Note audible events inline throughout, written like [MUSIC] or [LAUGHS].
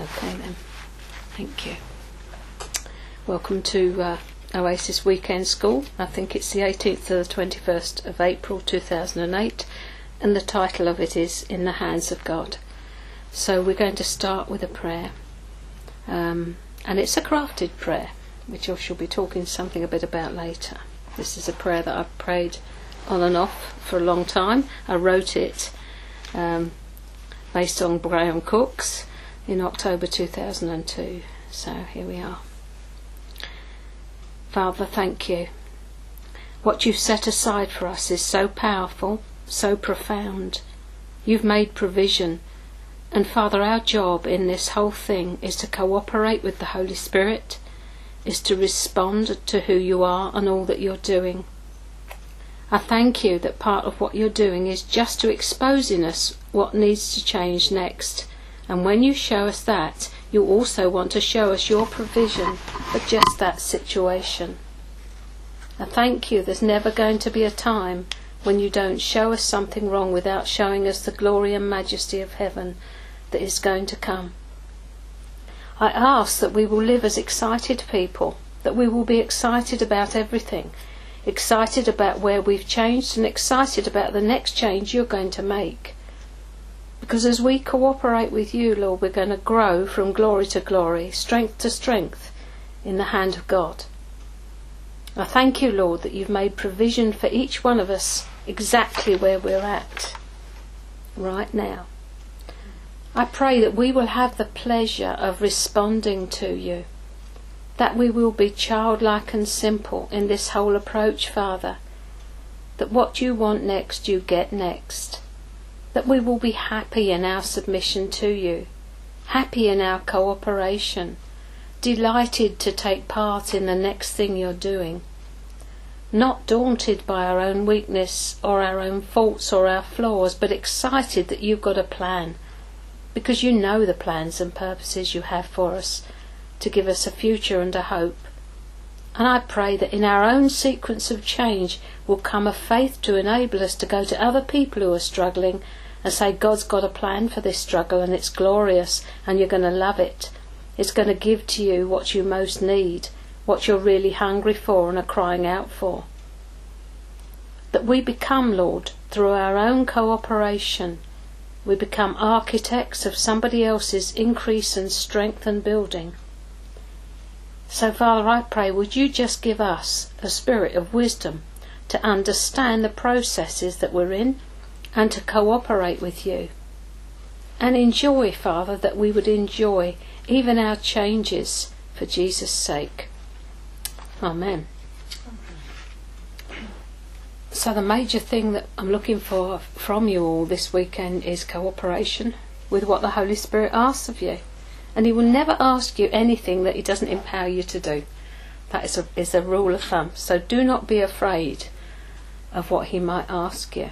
Okay then. Thank you. Welcome to uh, Oasis Weekend School. I think it's the 18th to the 21st of April 2008, and the title of it is In the Hands of God. So we're going to start with a prayer, um, and it's a crafted prayer, which I shall be talking something a bit about later. This is a prayer that I've prayed on and off for a long time. I wrote it um, based on Graham Cooke's in October 2002. So here we are. Father, thank you. What you've set aside for us is so powerful, so profound. You've made provision. And Father, our job in this whole thing is to cooperate with the Holy Spirit, is to respond to who you are and all that you're doing. I thank you that part of what you're doing is just to expose in us what needs to change next and when you show us that, you also want to show us your provision for just that situation. I thank you, there's never going to be a time when you don't show us something wrong without showing us the glory and majesty of heaven that is going to come. I ask that we will live as excited people, that we will be excited about everything, excited about where we've changed, and excited about the next change you're going to make. Because as we cooperate with you, Lord, we're going to grow from glory to glory, strength to strength in the hand of God. I thank you, Lord, that you've made provision for each one of us exactly where we're at right now. I pray that we will have the pleasure of responding to you, that we will be childlike and simple in this whole approach, Father, that what you want next, you get next that we will be happy in our submission to you, happy in our cooperation, delighted to take part in the next thing you're doing, not daunted by our own weakness or our own faults or our flaws, but excited that you've got a plan, because you know the plans and purposes you have for us to give us a future and a hope. And I pray that in our own sequence of change will come a faith to enable us to go to other people who are struggling and say, God's got a plan for this struggle and it's glorious and you're going to love it. It's going to give to you what you most need, what you're really hungry for and are crying out for. That we become, Lord, through our own cooperation, we become architects of somebody else's increase and strength and building. So, Father, I pray, would you just give us a spirit of wisdom to understand the processes that we're in and to cooperate with you. And enjoy, Father, that we would enjoy even our changes for Jesus' sake. Amen. So, the major thing that I'm looking for from you all this weekend is cooperation with what the Holy Spirit asks of you. And He will never ask you anything that He doesn't empower you to do. That is a, is a rule of thumb. So, do not be afraid of what He might ask you.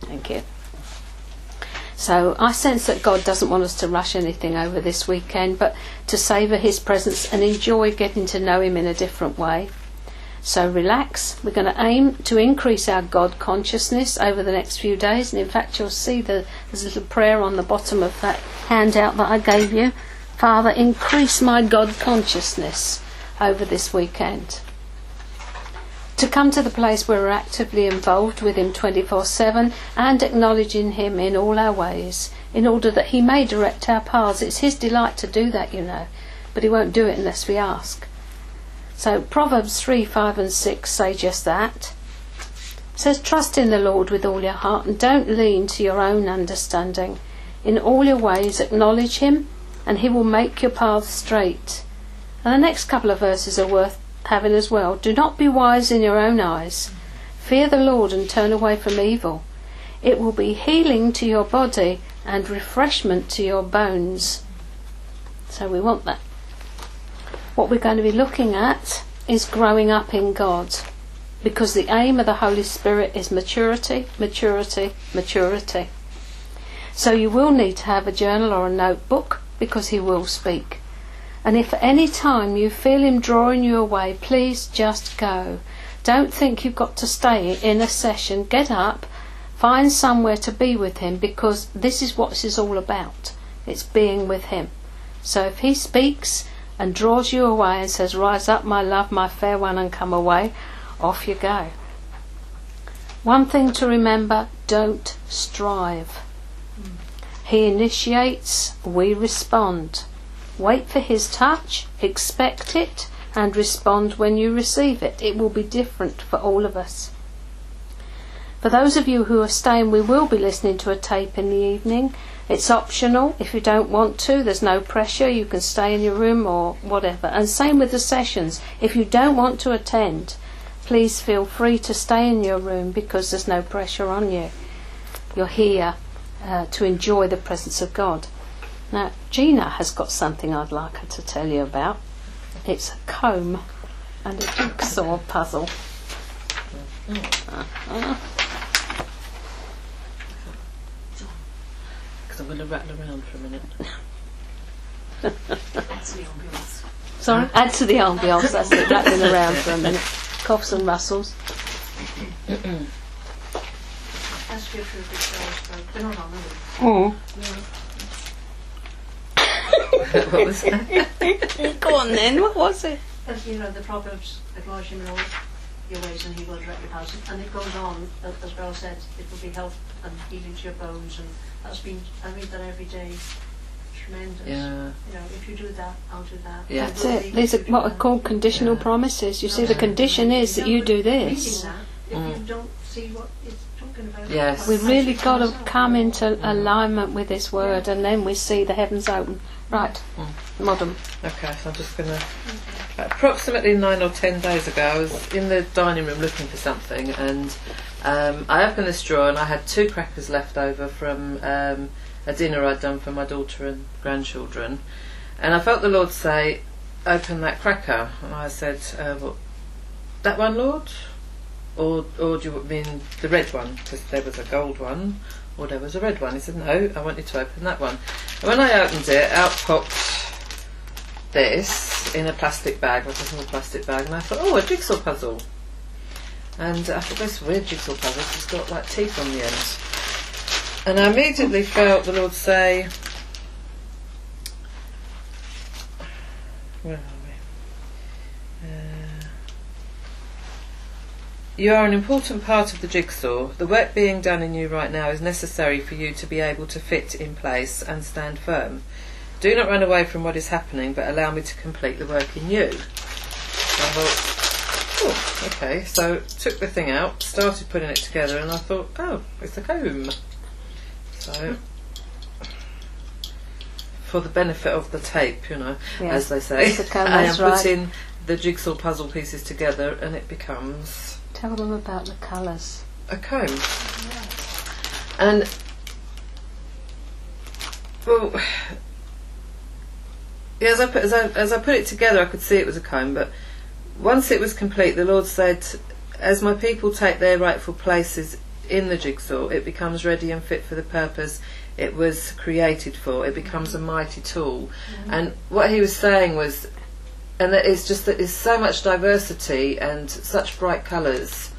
Thank you. So I sense that God doesn't want us to rush anything over this weekend, but to savour His presence and enjoy getting to know Him in a different way. So relax. We're going to aim to increase our God consciousness over the next few days, and in fact, you'll see the, there's a little prayer on the bottom of that handout that I gave you. Father, increase my God consciousness over this weekend to come to the place where we're actively involved with Him 24 7 and acknowledging Him in all our ways in order that He may direct our paths. It's His delight to do that, you know, but He won't do it unless we ask. So Proverbs 3 5 and 6 say just that. It says, Trust in the Lord with all your heart and don't lean to your own understanding. In all your ways, acknowledge Him, and He will make your paths straight. And the next couple of verses are worth having as well. Do not be wise in your own eyes. Fear the Lord and turn away from evil. It will be healing to your body and refreshment to your bones. So we want that. What we're going to be looking at is growing up in God. Because the aim of the Holy Spirit is maturity, maturity, maturity. So you will need to have a journal or a notebook because He will speak. And if at any time you feel Him drawing you away, please just go. Don't think you've got to stay in a session. Get up, Find somewhere to be with Him because this is what this is all about. It's being with Him. So if He speaks and draws you away and says, Rise up, my love, my fair one, and come away, off you go. One thing to remember don't strive. He initiates, we respond. Wait for His touch, expect it, and respond when you receive it. It will be different for all of us. For those of you who are staying, we will be listening to a tape in the evening. It's optional. If you don't want to, there's no pressure. You can stay in your room or whatever. And same with the sessions. If you don't want to attend, please feel free to stay in your room because there's no pressure on you. You're here uh, to enjoy the presence of God. Now, Gina has got something I'd like her to tell you about. It's a comb and a jigsaw puzzle. Uh-huh. Because I'm going to rattle around for a minute. Sorry? Add to the ambience, that's it, rattling around for a minute. Coughs and rustles. That's good for a big girl's They're not on, are Mm. what was that? Go on then, what was it? As you know, the Proverbs acknowledge him in all your ways and he will direct your paths. And it goes on, as as well said, it will be health and healing to your bones. And that's been, I read that every day. Tremendous. Yeah. You know, if you do that, I'll do that. Yeah. That's it. leave These are what are called conditional Yeah. promises. You see, the condition is that you do this. Reading that, if Mm. you don't see what it's talking about. Yes. We've really got to come into alignment with this word, and then we see the heavens open. Right, modern. Okay, so I'm just going to. Approximately nine or ten days ago, I was in the dining room looking for something, and um, I opened this drawer and I had two crackers left over from um, a dinner I'd done for my daughter and grandchildren. And I felt the Lord say, Open that cracker. And I said, uh, what, That one, Lord? Or, or do you mean the red one? Because there was a gold one, or there was a red one. He said, No, I want you to open that one. And when I opened it, out popped this in a plastic bag, like a plastic bag, and I thought, oh, a jigsaw puzzle. And I thought, this weird jigsaw puzzle, it's got like teeth on the end. And I immediately felt the Lord say, where are we? Uh, you are an important part of the jigsaw. The work being done in you right now is necessary for you to be able to fit in place and stand firm. Do not run away from what is happening, but allow me to complete the work in you. So I thought, oh, okay. So took the thing out, started putting it together, and I thought, oh, it's a comb. So, for the benefit of the tape, you know, as they say, comb, [LAUGHS] I am right. putting the jigsaw puzzle pieces together, and it becomes Tell them about the colours. a comb. And well, [SIGHS] yeah, as I put as I, as I put it together, I could see it was a comb. But once it was complete, the Lord said, "As my people take their rightful places in the jigsaw, it becomes ready and fit for the purpose." It was created for. It becomes a mighty tool, mm-hmm. and what he was saying was, and that it's just that there's so much diversity and such bright colours,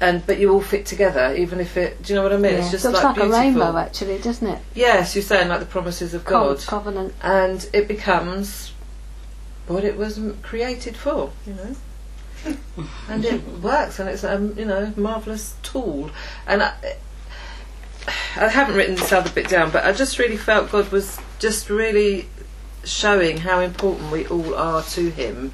and but you all fit together, even if it. Do you know what I mean? Yeah. It's just Looks like, like, a rainbow, actually, doesn't it? Yes, you're saying like the promises of God, covenant. and it becomes what it was created for. You know. and it [LAUGHS] works, and it's a you know marvelous tool. And I, I haven't written this other bit down, but I just really felt God was just really showing how important we all are to Him,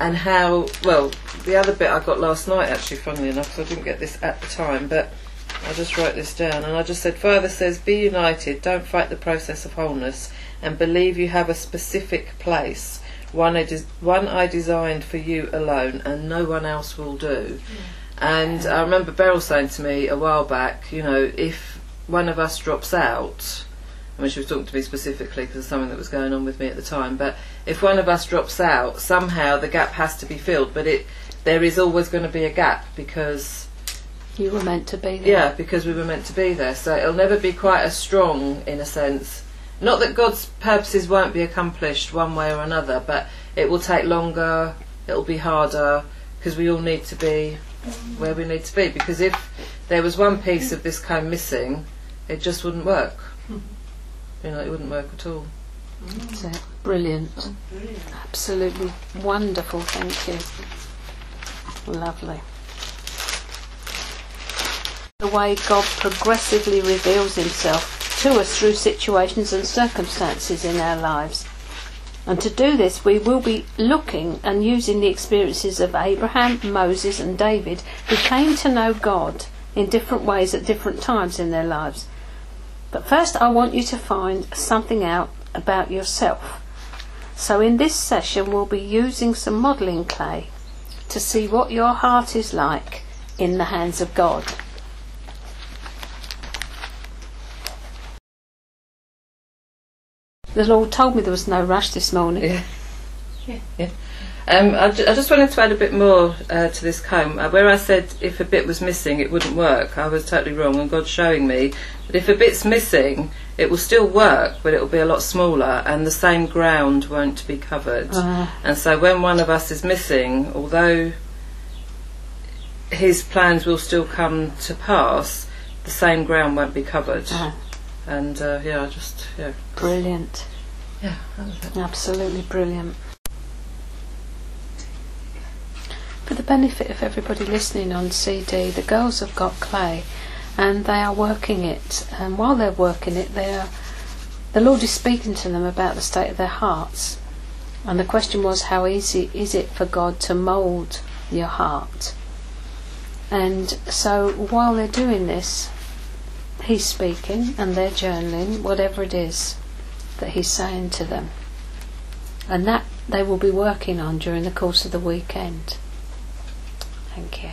and how well the other bit I got last night actually, funnily enough, 'cause I didn't get this at the time, but I just wrote this down, and I just said, Father says, be united, don't fight the process of wholeness, and believe you have a specific place. One I, des- one I designed for you alone, and no one else will do. And I remember Beryl saying to me a while back, you know, if one of us drops out, I mean, she was talking to me specifically because of something that was going on with me at the time, but if one of us drops out, somehow the gap has to be filled, but it there is always going to be a gap because You were meant to be there. yeah, because we were meant to be there. So it'll never be quite as strong in a sense. Not that God's purposes won't be accomplished one way or another, but it will take longer, it'll be harder, because we all need to be where we need to be. Because if there was one piece of this comb missing, it just wouldn't work. You know, it wouldn't work at all. Brilliant. Absolutely wonderful. Thank you. Lovely. The way God progressively reveals Himself to us through situations and circumstances in our lives. And to do this, we will be looking and using the experiences of Abraham, Moses, and David, who came to know God in different ways at different times in their lives. But first, I want you to find something out about yourself. So, in this session, we'll be using some modelling clay to see what your heart is like in the hands of God. The Lord told me there was no rush this morning. Yeah. Yeah. Yeah. Um, I, ju- I just wanted to add a bit more uh, to this comb. Uh, where I said if a bit was missing, it wouldn't work, I was totally wrong, and God's showing me that if a bit's missing, it will still work, but it will be a lot smaller, and the same ground won't be covered. Ah. And so when one of us is missing, although his plans will still come to pass, the same ground won't be covered. Ah, And uh, yeah, I just yeah, brilliant. yeah, that was it. Absolutely brilliant. For the benefit of everybody listening on CD, the girls have got clay and they are working it. And while they're working it, they are, the Lord is speaking to them about the state of their hearts. And the question was, how easy is it for God to mould your heart? And so while they're doing this, He's speaking and they're journaling, whatever it is that He's saying to them. And that they will be working on during the course of the weekend. Thank you.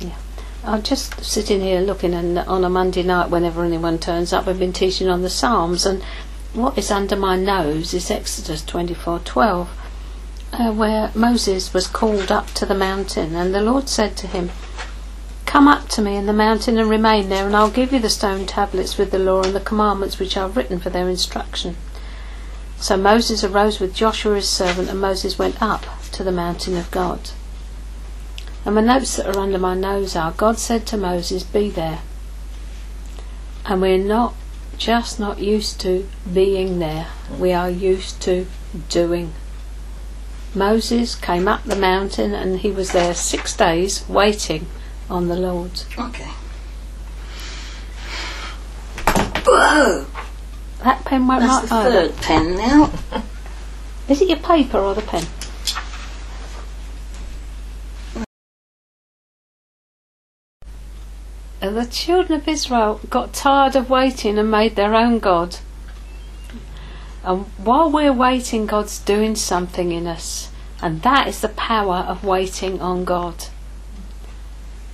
Yeah. I'm just sitting here looking and on a Monday night whenever anyone turns up I've been teaching on the Psalms and what is under my nose is Exodus 24:12 uh, where Moses was called up to the mountain and the Lord said to him Come up to me in the mountain and remain there, and I'll give you the stone tablets with the law and the commandments which are written for their instruction. So Moses arose with Joshua his servant, and Moses went up to the mountain of God. And the notes that are under my nose are God said to Moses, Be there. And we're not just not used to being there, we are used to doing. Moses came up the mountain and he was there six days waiting on the Lord. Okay. Whoa! That pen won't That's the third pen now. Is it your paper or the pen? Uh, the children of Israel got tired of waiting and made their own God. And while we're waiting, God's doing something in us. And that is the power of waiting on God.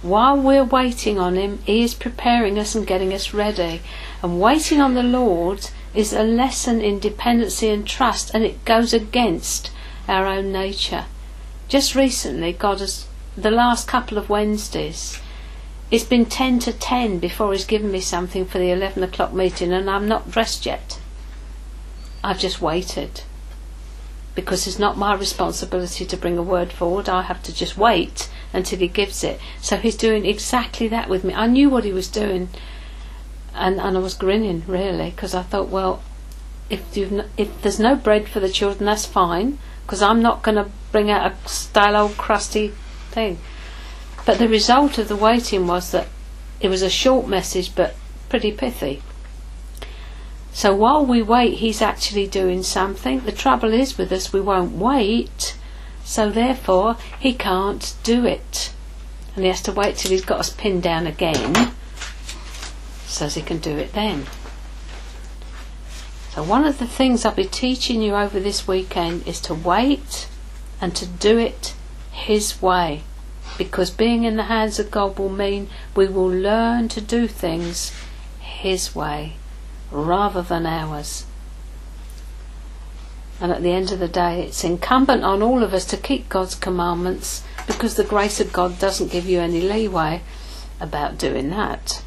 While we're waiting on Him, He is preparing us and getting us ready. And waiting on the Lord is a lesson in dependency and trust, and it goes against our own nature. Just recently, God has, the last couple of Wednesdays, it's been 10 to 10 before He's given me something for the 11 o'clock meeting, and I'm not dressed yet. I've just waited. Because it's not my responsibility to bring a word forward, I have to just wait until He gives it. So He's doing exactly that with me. I knew what He was doing, and, and I was grinning really, because I thought, well, if, you've if there's no bread for the children, that's fine, because I'm not going to bring out a stale old crusty thing. But the result of the waiting was that it was a short message but pretty pithy. So while we wait, he's actually doing something. The trouble is with us, we won't wait, so therefore he can't do it. And he has to wait till he's got us pinned down again, so he can do it then. So one of the things I'll be teaching you over this weekend is to wait and to do it his way because being in the hands of God will mean we will learn to do things His way rather than ours. And at the end of the day, it's incumbent on all of us to keep God's commandments because the grace of God doesn't give you any leeway about doing that.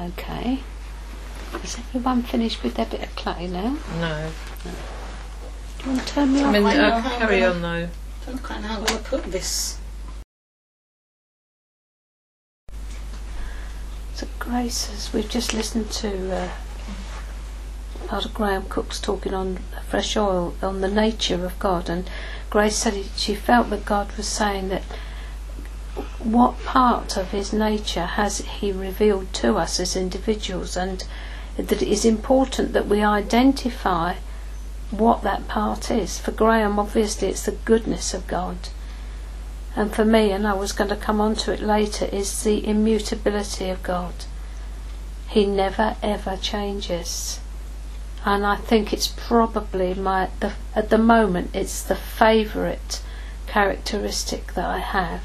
Okay. Has everyone finished with their bit of clay now? No. Do you want to turn me I mean, uh, carry on though. Don't quite know how I'm going to put this. So Grace's, we've just listened to uh, of Graham Cooke's talking on fresh oil, on the nature of God, and Grace said he, she felt that God was saying that what part of his nature has he revealed to us as individuals, and that it is important that we identify what that part is. For Graham, obviously, it's the goodness of God. And for me, and I was going to come on to it later, is the immutability of God. He never ever changes. And I think it's probably my, the, at the moment, it's the favourite characteristic that I have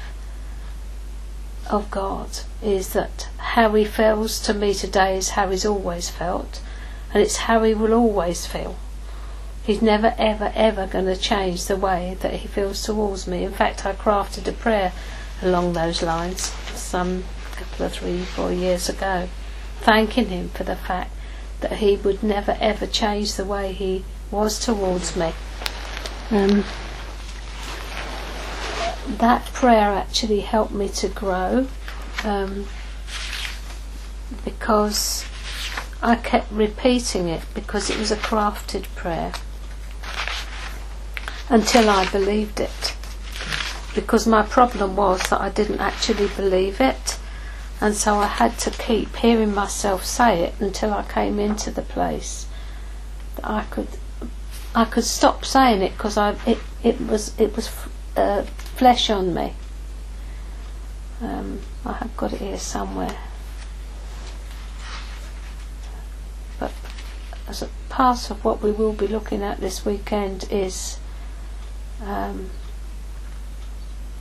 of God is that how he feels to me today is how he's always felt, and it's how he will always feel. He's never, ever, ever going to change the way that he feels towards me. In fact, I crafted a prayer along those lines some couple of three, four years ago, thanking him for the fact that he would never, ever change the way he was towards me. Um, that prayer actually helped me to grow um, because I kept repeating it because it was a crafted prayer until I believed it. Because my problem was that I didn't actually believe it, and so I had to keep hearing myself say it until I came into the place that I could I could stop saying it because I it it was it was uh, flesh on me. Um, I have got it here somewhere. But as a part of what we will be looking at this weekend is um,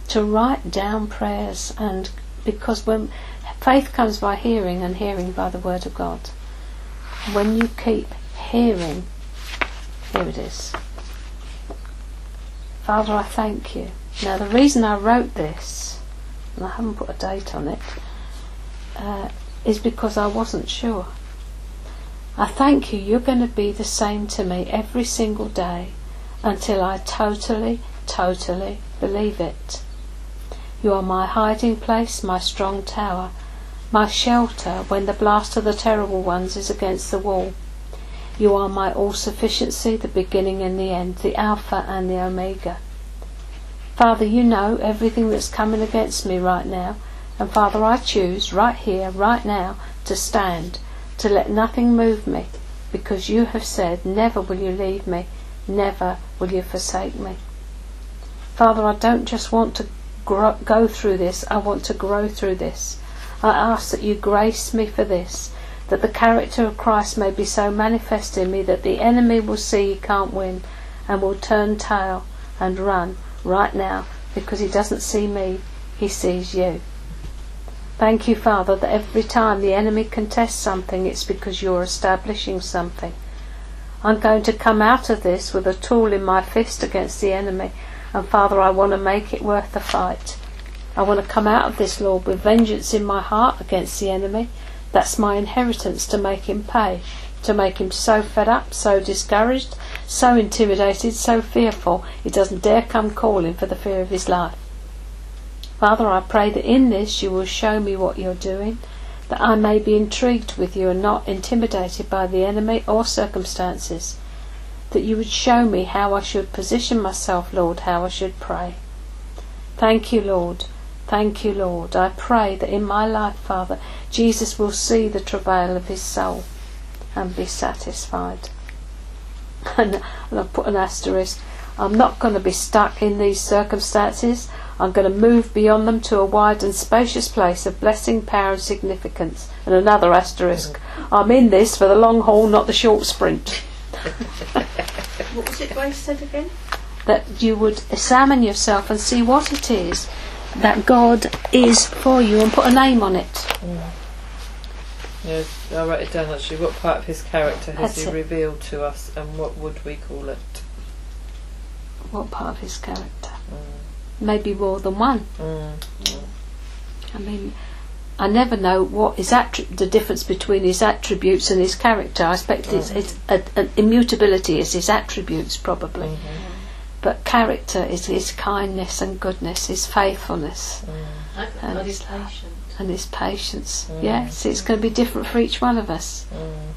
to write down prayers and because when faith comes by hearing and hearing by the word of God. When you keep hearing here it is. Father I thank you. Now the reason I wrote this and I haven't put a date on it uh, is because I wasn't sure. I thank you you're going to be the same to me every single day until I totally, totally believe it. You are my hiding place, my strong tower, my shelter when the blast of the terrible ones is against the wall. You are my all sufficiency, the beginning and the end, the Alpha and the Omega. Father, you know everything that's coming against me right now, and Father, I choose right here, right now, to stand, to let nothing move me, because you have said, Never will you leave me, never will you forsake me. Father, I don't just want to grow, go through this, I want to grow through this. I ask that you grace me for this, that the character of Christ may be so manifest in me that the enemy will see he can't win and will turn tail and run right now because he doesn't see me, he sees you. Thank you, Father, that every time the enemy contests something, it's because you're establishing something. I'm going to come out of this with a tool in my fist against the enemy, and Father, I want to make it worth the fight. I want to come out of this, Lord, with vengeance in my heart against the enemy. That's my inheritance to make him pay, to make him so fed up, so discouraged, so intimidated, so fearful, he doesn't dare come calling for the fear of his life. Father, I pray that in this you will show me what you're doing, that I may be intrigued with you and not intimidated by the enemy or circumstances, that you would show me how I should position myself, Lord, how I should pray. Thank you, Lord. Thank you, Lord. I pray that in my life, Father, Jesus will see the travail of his soul and be satisfied. [LAUGHS] And, and I've put an asterisk. I'm not going to be stuck in these circumstances. I'm going to move beyond them to a wide and spacious place of blessing, power, and significance. And another asterisk. I'm in this for the long haul, not the short sprint. [LAUGHS] What was it Grace said again? That you would examine yourself and see what it is that God is for you and put a name on it. Yes, I'll write it down actually. What part of his character has That's he it. revealed to us, and what would we call it? What part of his character? Mm. Maybe more than one. Mm. I mean, I never know what is attri- the difference between his attributes and his character. I expect it's, mm-hmm. it's a, a, immutability is his attributes probably, mm-hmm. but character is his kindness and goodness, his faithfulness mm. I And got it's- and his patience. Mm. Yes, it's going to be different for each one of us. Mm.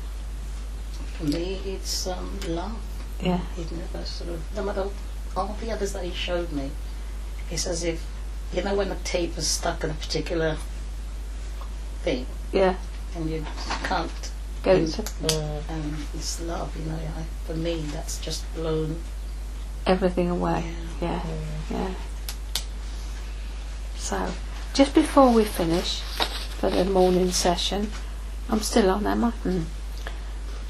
For me, it's um, love. Yeah, He never sort of, no matter all the others that he showed me, it's as if, you know, when a tape is stuck in a particular thing yeah. and you can't, Go Mm. to and it's love, you know, I, for me, that's just blown. everything away. Yeah. Yeah, yeah. So, just before we finish for the morning session, I'm still on, am I? Mm.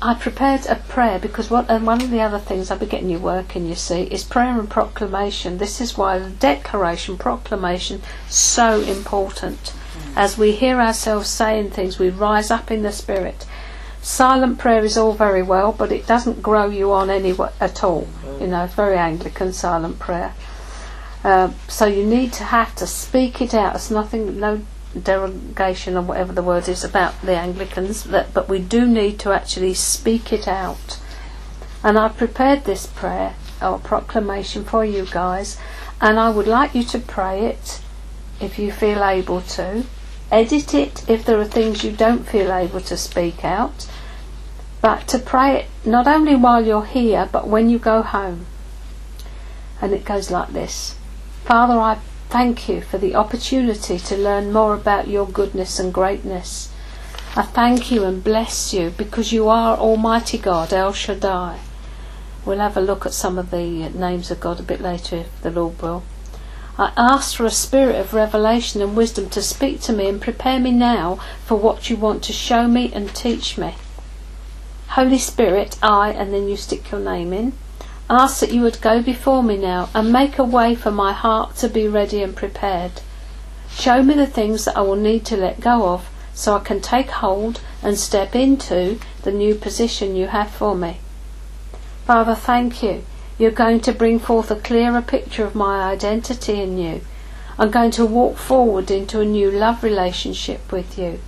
I prepared a prayer because what, and one of the other things I'll be getting you working, you see, is prayer and proclamation. This is why the declaration, proclamation, so important. As we hear ourselves saying things, we rise up in the spirit. Silent prayer is all very well, but it doesn't grow you on any at all. You know, it's very Anglican silent prayer. Uh, so you need to have to speak it out. It's nothing, no derogation or whatever the word is about the Anglicans, that, but we do need to actually speak it out. And I've prepared this prayer or proclamation for you guys, and I would like you to pray it if you feel able to. Edit it if there are things you don't feel able to speak out, but to pray it not only while you're here, but when you go home. And it goes like this Father, I thank you for the opportunity to learn more about your goodness and greatness. I thank you and bless you because you are Almighty God, El Shaddai. We'll have a look at some of the names of God a bit later if the Lord will. I ask for a spirit of revelation and wisdom to speak to me and prepare me now for what you want to show me and teach me. Holy Spirit, I, and then you stick your name in, ask that you would go before me now and make a way for my heart to be ready and prepared. Show me the things that I will need to let go of so I can take hold and step into the new position you have for me. Father, thank you. You're going to bring forth a clearer picture of my identity in you. I'm going to walk forward into a new love relationship with you.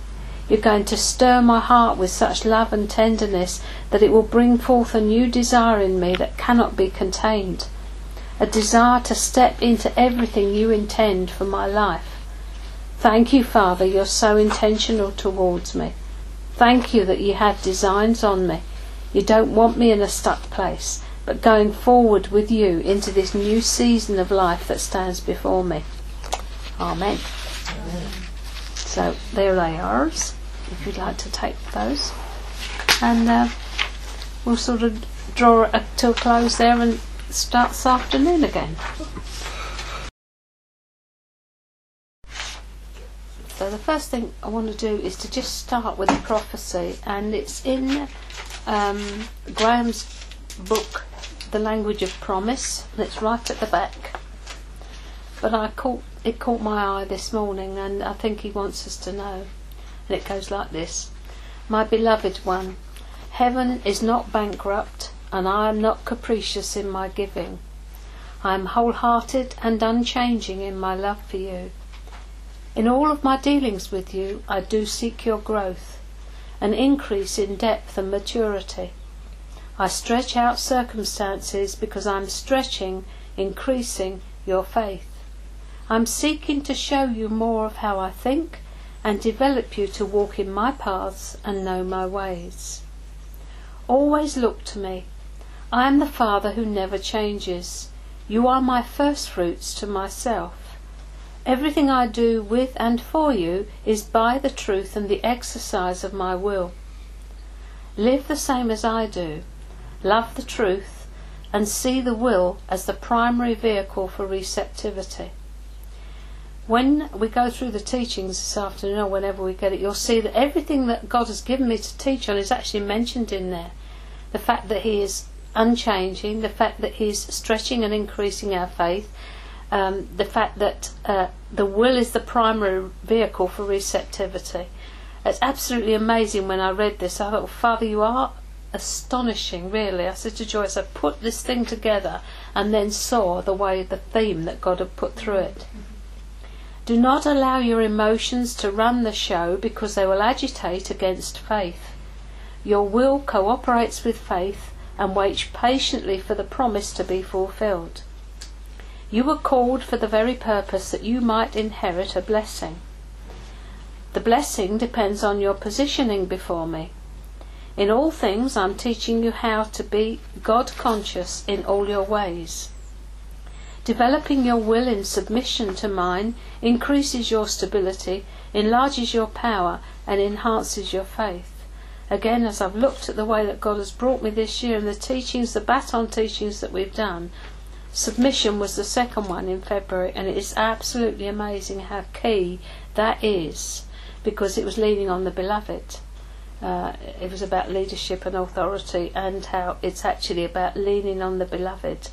You're going to stir my heart with such love and tenderness that it will bring forth a new desire in me that cannot be contained. A desire to step into everything you intend for my life. Thank you, Father, you're so intentional towards me. Thank you that you have designs on me. You don't want me in a stuck place, but going forward with you into this new season of life that stands before me. Amen. So there they are, if you'd like to take those. And uh, we'll sort of draw it to a close there and start this afternoon again. So the first thing I want to do is to just start with a prophecy, and it's in um, Graham's book, The Language of Promise, and it's right at the back. But I caught it caught my eye this morning, and I think he wants us to know. And it goes like this: My beloved one, heaven is not bankrupt, and I am not capricious in my giving. I am wholehearted and unchanging in my love for you. In all of my dealings with you, I do seek your growth, an increase in depth and maturity. I stretch out circumstances because I'm stretching, increasing your faith. I'm seeking to show you more of how I think and develop you to walk in my paths and know my ways. Always look to me. I am the Father who never changes. You are my first fruits to myself. Everything I do with and for you is by the truth and the exercise of my will. Live the same as I do. Love the truth and see the will as the primary vehicle for receptivity. When we go through the teachings this afternoon or whenever we get it, you'll see that everything that God has given me to teach on is actually mentioned in there. The fact that He is unchanging, the fact that He's stretching and increasing our faith, um, the fact that uh, the will is the primary vehicle for receptivity. It's absolutely amazing when I read this. I thought, Father, you are astonishing, really. I said to Joyce, I put this thing together and then saw the way, the theme that God had put through it. Do not allow your emotions to run the show because they will agitate against faith. Your will cooperates with faith and waits patiently for the promise to be fulfilled. You were called for the very purpose that you might inherit a blessing. The blessing depends on your positioning before me. In all things, I'm teaching you how to be God conscious in all your ways. Developing your will in submission to mine increases your stability, enlarges your power, and enhances your faith. Again, as I've looked at the way that God has brought me this year and the teachings, the baton teachings that we've done, submission was the second one in February, and it is absolutely amazing how key that is because it was leaning on the beloved. Uh, it was about leadership and authority, and how it's actually about leaning on the beloved.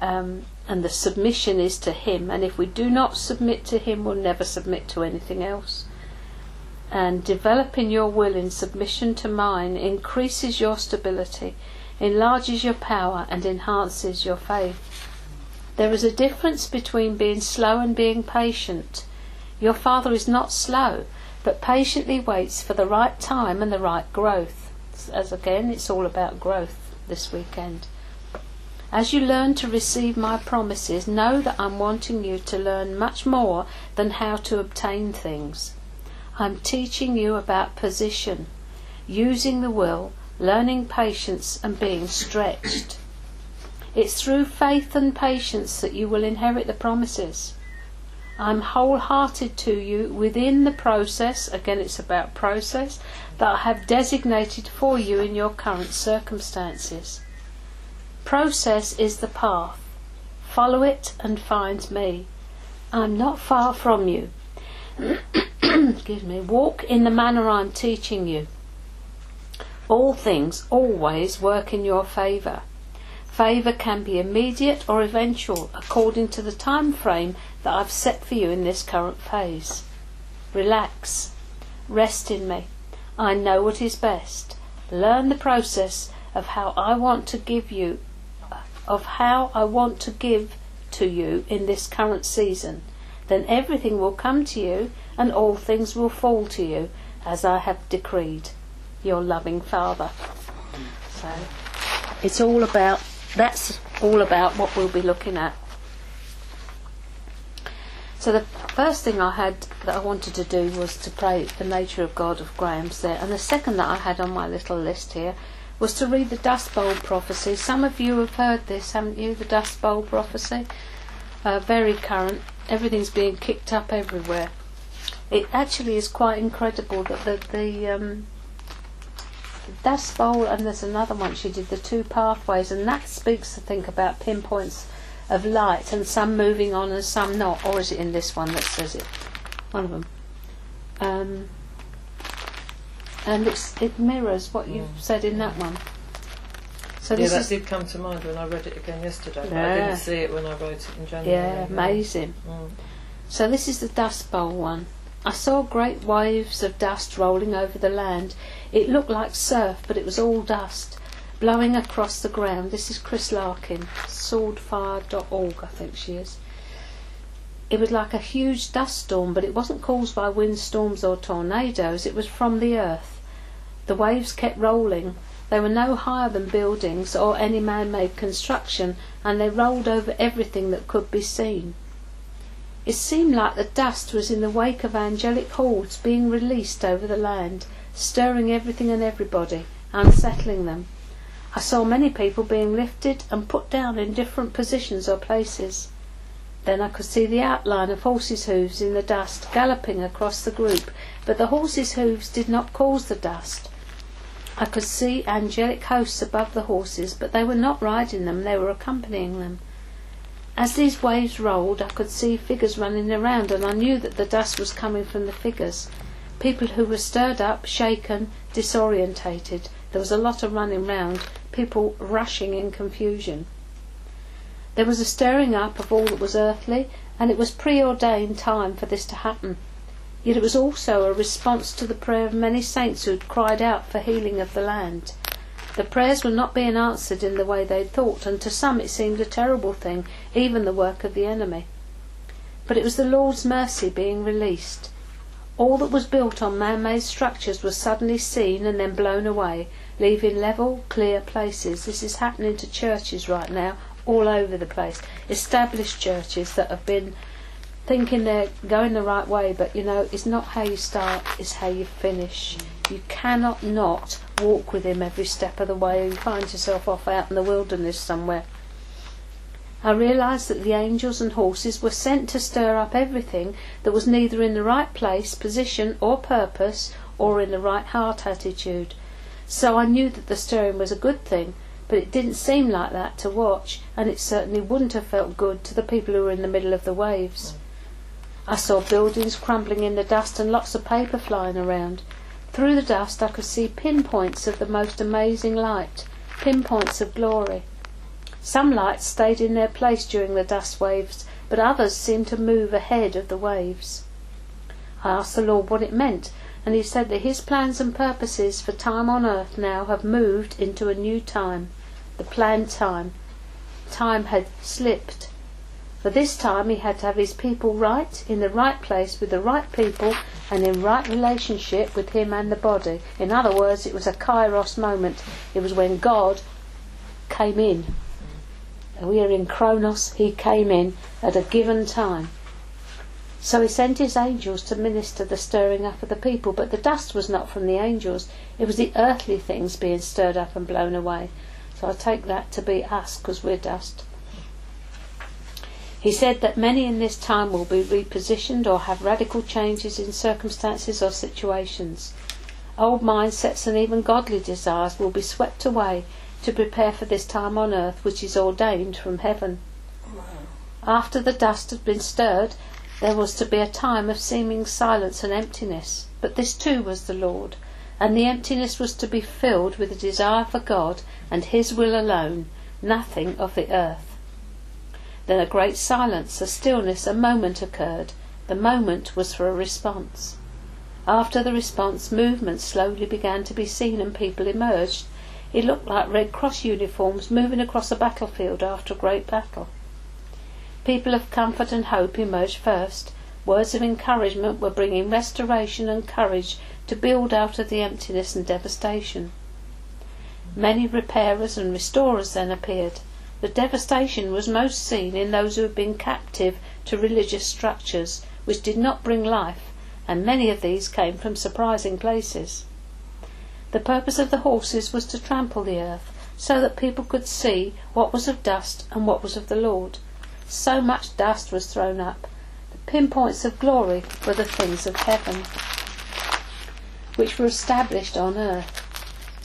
Um, and the submission is to Him. And if we do not submit to Him, we'll never submit to anything else. And developing your will in submission to mine increases your stability, enlarges your power, and enhances your faith. There is a difference between being slow and being patient. Your Father is not slow, but patiently waits for the right time and the right growth. As again, it's all about growth this weekend. As you learn to receive my promises, know that I'm wanting you to learn much more than how to obtain things. I'm teaching you about position, using the will, learning patience, and being stretched. It's through faith and patience that you will inherit the promises. I'm wholehearted to you within the process, again it's about process, that I have designated for you in your current circumstances. Process is the path. Follow it and find me. I'm not far from you. [COUGHS] Excuse me. Walk in the manner I'm teaching you. All things always work in your favour. Favour can be immediate or eventual according to the time frame that I've set for you in this current phase. Relax. Rest in me. I know what is best. Learn the process of how I want to give you of how I want to give to you in this current season, then everything will come to you and all things will fall to you as I have decreed. Your loving Father. So it's all about that's all about what we'll be looking at. So the first thing I had that I wanted to do was to pray the nature of God of Graham's there, and the second that I had on my little list here was to read the Dust Bowl prophecy. Some of you have heard this, haven't you? The Dust Bowl prophecy, uh, very current. Everything's being kicked up everywhere. It actually is quite incredible that the the, um, Dust Bowl and there's another one she did the two pathways, and that speaks I think about pinpoints of light and some moving on and some not, or is it in this one that says it? One of them. Um, and it's, it mirrors what you've said in that one. So yeah, this that did come to mind when I read it again yesterday, but I didn't see it when I wrote it in January. yeah, amazing. Mm. So this is the Dust Bowl one. I saw great waves of dust rolling over the land. It looked like surf, but it was all dust, blowing across the ground. This is Chris Larkin, swordfire.org, I think she is. It was like a huge dust storm, but it wasn't caused by windstorms or tornadoes, it was from the earth. The waves kept rolling. They were no higher than buildings or any man made construction, and they rolled over everything that could be seen. It seemed like the dust was in the wake of angelic hordes being released over the land, stirring everything and everybody, unsettling them. I saw many people being lifted and put down in different positions or places. Then I could see the outline of horses' hooves in the dust galloping across the group, but the horses' hooves did not cause the dust. I could see angelic hosts above the horses, but they were not riding them, they were accompanying them. As these waves rolled, I could see figures running around, and I knew that the dust was coming from the figures. People who were stirred up, shaken, disorientated. There was a lot of running round, people rushing in confusion. There was a stirring up of all that was earthly, and it was preordained time for this to happen. Yet it was also a response to the prayer of many saints who had cried out for healing of the land. The prayers were not being answered in the way they thought, and to some it seemed a terrible thing, even the work of the enemy. but it was the Lord's mercy being released. All that was built on man made structures was suddenly seen and then blown away, leaving level, clear places. This is happening to churches right now, all over the place. Established churches that have been thinking they're going the right way, but you know, it's not how you start, it's how you finish. You cannot not walk with Him every step of the way, or you find yourself off out in the wilderness somewhere. I realised that the angels and horses were sent to stir up everything that was neither in the right place, position, or purpose, or in the right heart attitude. So I knew that the stirring was a good thing, but it didn't seem like that to watch, and it certainly wouldn't have felt good to the people who were in the middle of the waves. I saw buildings crumbling in the dust and lots of paper flying around. Through the dust I could see pinpoints of the most amazing light, pinpoints of glory. Some lights stayed in their place during the dust waves, but others seemed to move ahead of the waves. I asked the Lord what it meant, and he said that his plans and purposes for time on earth now have moved into a new time, the planned time. Time had slipped. For this time he had to have his people right, in the right place, with the right people, and in right relationship with him and the body. In other words, it was a kairos moment. It was when God came in we are in Chronos, he came in at a given time. So he sent his angels to minister the stirring up of the people, but the dust was not from the angels, it was the earthly things being stirred up and blown away. So I take that to be us, because we're dust. He said that many in this time will be repositioned or have radical changes in circumstances or situations. Old mindsets and even godly desires will be swept away to prepare for this time on earth which is ordained from heaven. After the dust had been stirred, there was to be a time of seeming silence and emptiness, but this too was the Lord, and the emptiness was to be filled with a desire for God and His will alone, nothing of the earth. Then a great silence, a stillness, a moment occurred. The moment was for a response. After the response, movement slowly began to be seen and people emerged it looked like Red Cross uniforms moving across a battlefield after a great battle. People of comfort and hope emerged first. Words of encouragement were bringing restoration and courage to build out of the emptiness and devastation. Many repairers and restorers then appeared. The devastation was most seen in those who had been captive to religious structures which did not bring life, and many of these came from surprising places. The purpose of the horses was to trample the earth, so that people could see what was of dust and what was of the Lord. So much dust was thrown up. The pinpoints of glory were the things of heaven, which were established on earth.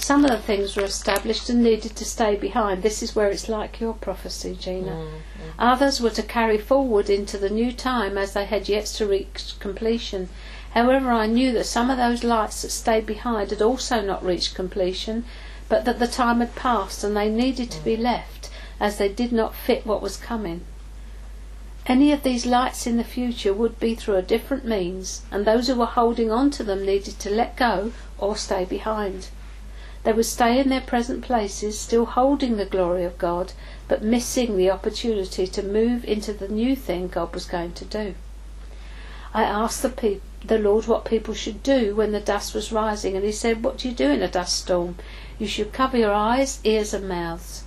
Some of the things were established and needed to stay behind. This is where it's like your prophecy, Gina. Mm-hmm. Others were to carry forward into the new time as they had yet to reach completion. However, I knew that some of those lights that stayed behind had also not reached completion, but that the time had passed and they needed to be left, as they did not fit what was coming. Any of these lights in the future would be through a different means, and those who were holding on to them needed to let go or stay behind. They would stay in their present places, still holding the glory of God, but missing the opportunity to move into the new thing God was going to do. I asked the people the Lord what people should do when the dust was rising, and he said, What do you do in a dust storm? You should cover your eyes, ears, and mouths.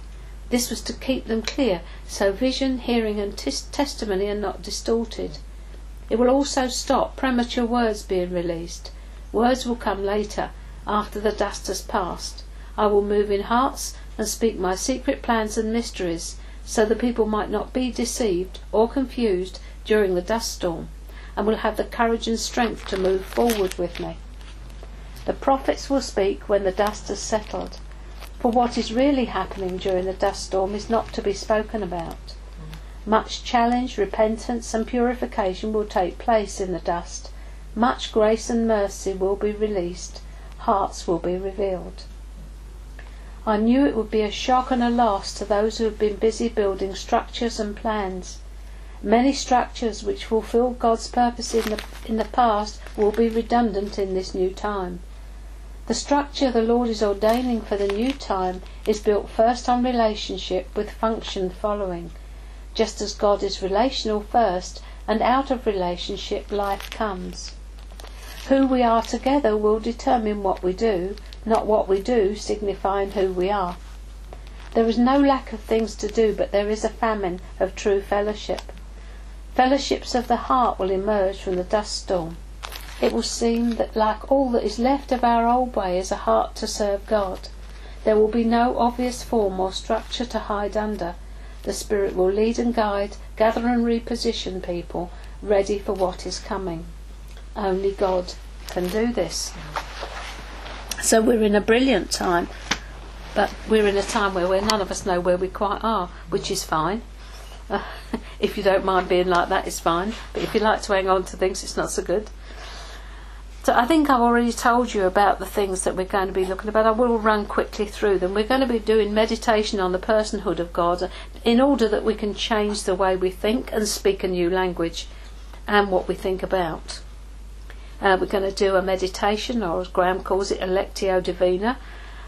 This was to keep them clear, so vision, hearing, and testimony are not distorted. It will also stop premature words being released. Words will come later, after the dust has passed. I will move in hearts and speak my secret plans and mysteries, so the people might not be deceived or confused during the dust storm and will have the courage and strength to move forward with me. The prophets will speak when the dust has settled, for what is really happening during the dust storm is not to be spoken about. Much challenge, repentance, and purification will take place in the dust. Much grace and mercy will be released. Hearts will be revealed. I knew it would be a shock and a loss to those who have been busy building structures and plans. Many structures which fulfilled God's purpose in the, in the past will be redundant in this new time. The structure the Lord is ordaining for the new time is built first on relationship with function following. Just as God is relational first, and out of relationship life comes. Who we are together will determine what we do, not what we do signifying who we are. There is no lack of things to do, but there is a famine of true fellowship. Fellowships of the heart will emerge from the dust storm. It will seem that like all that is left of our old way is a heart to serve God. There will be no obvious form or structure to hide under. The Spirit will lead and guide, gather and reposition people ready for what is coming. Only God can do this. So we're in a brilliant time, but we're in a time where, none of us know where we quite are, which is fine. [LAUGHS] If you don't mind being like that, it's fine. But if you like to hang on to things, it's not so good. So I think I've already told you about the things that we're going to be looking about. I will run quickly through them. We're going to be doing meditation on the personhood of God in order that we can change the way we think and speak a new language and what we think about. Uh, we're going to do a meditation, or as Graham calls it, a Lectio Divina,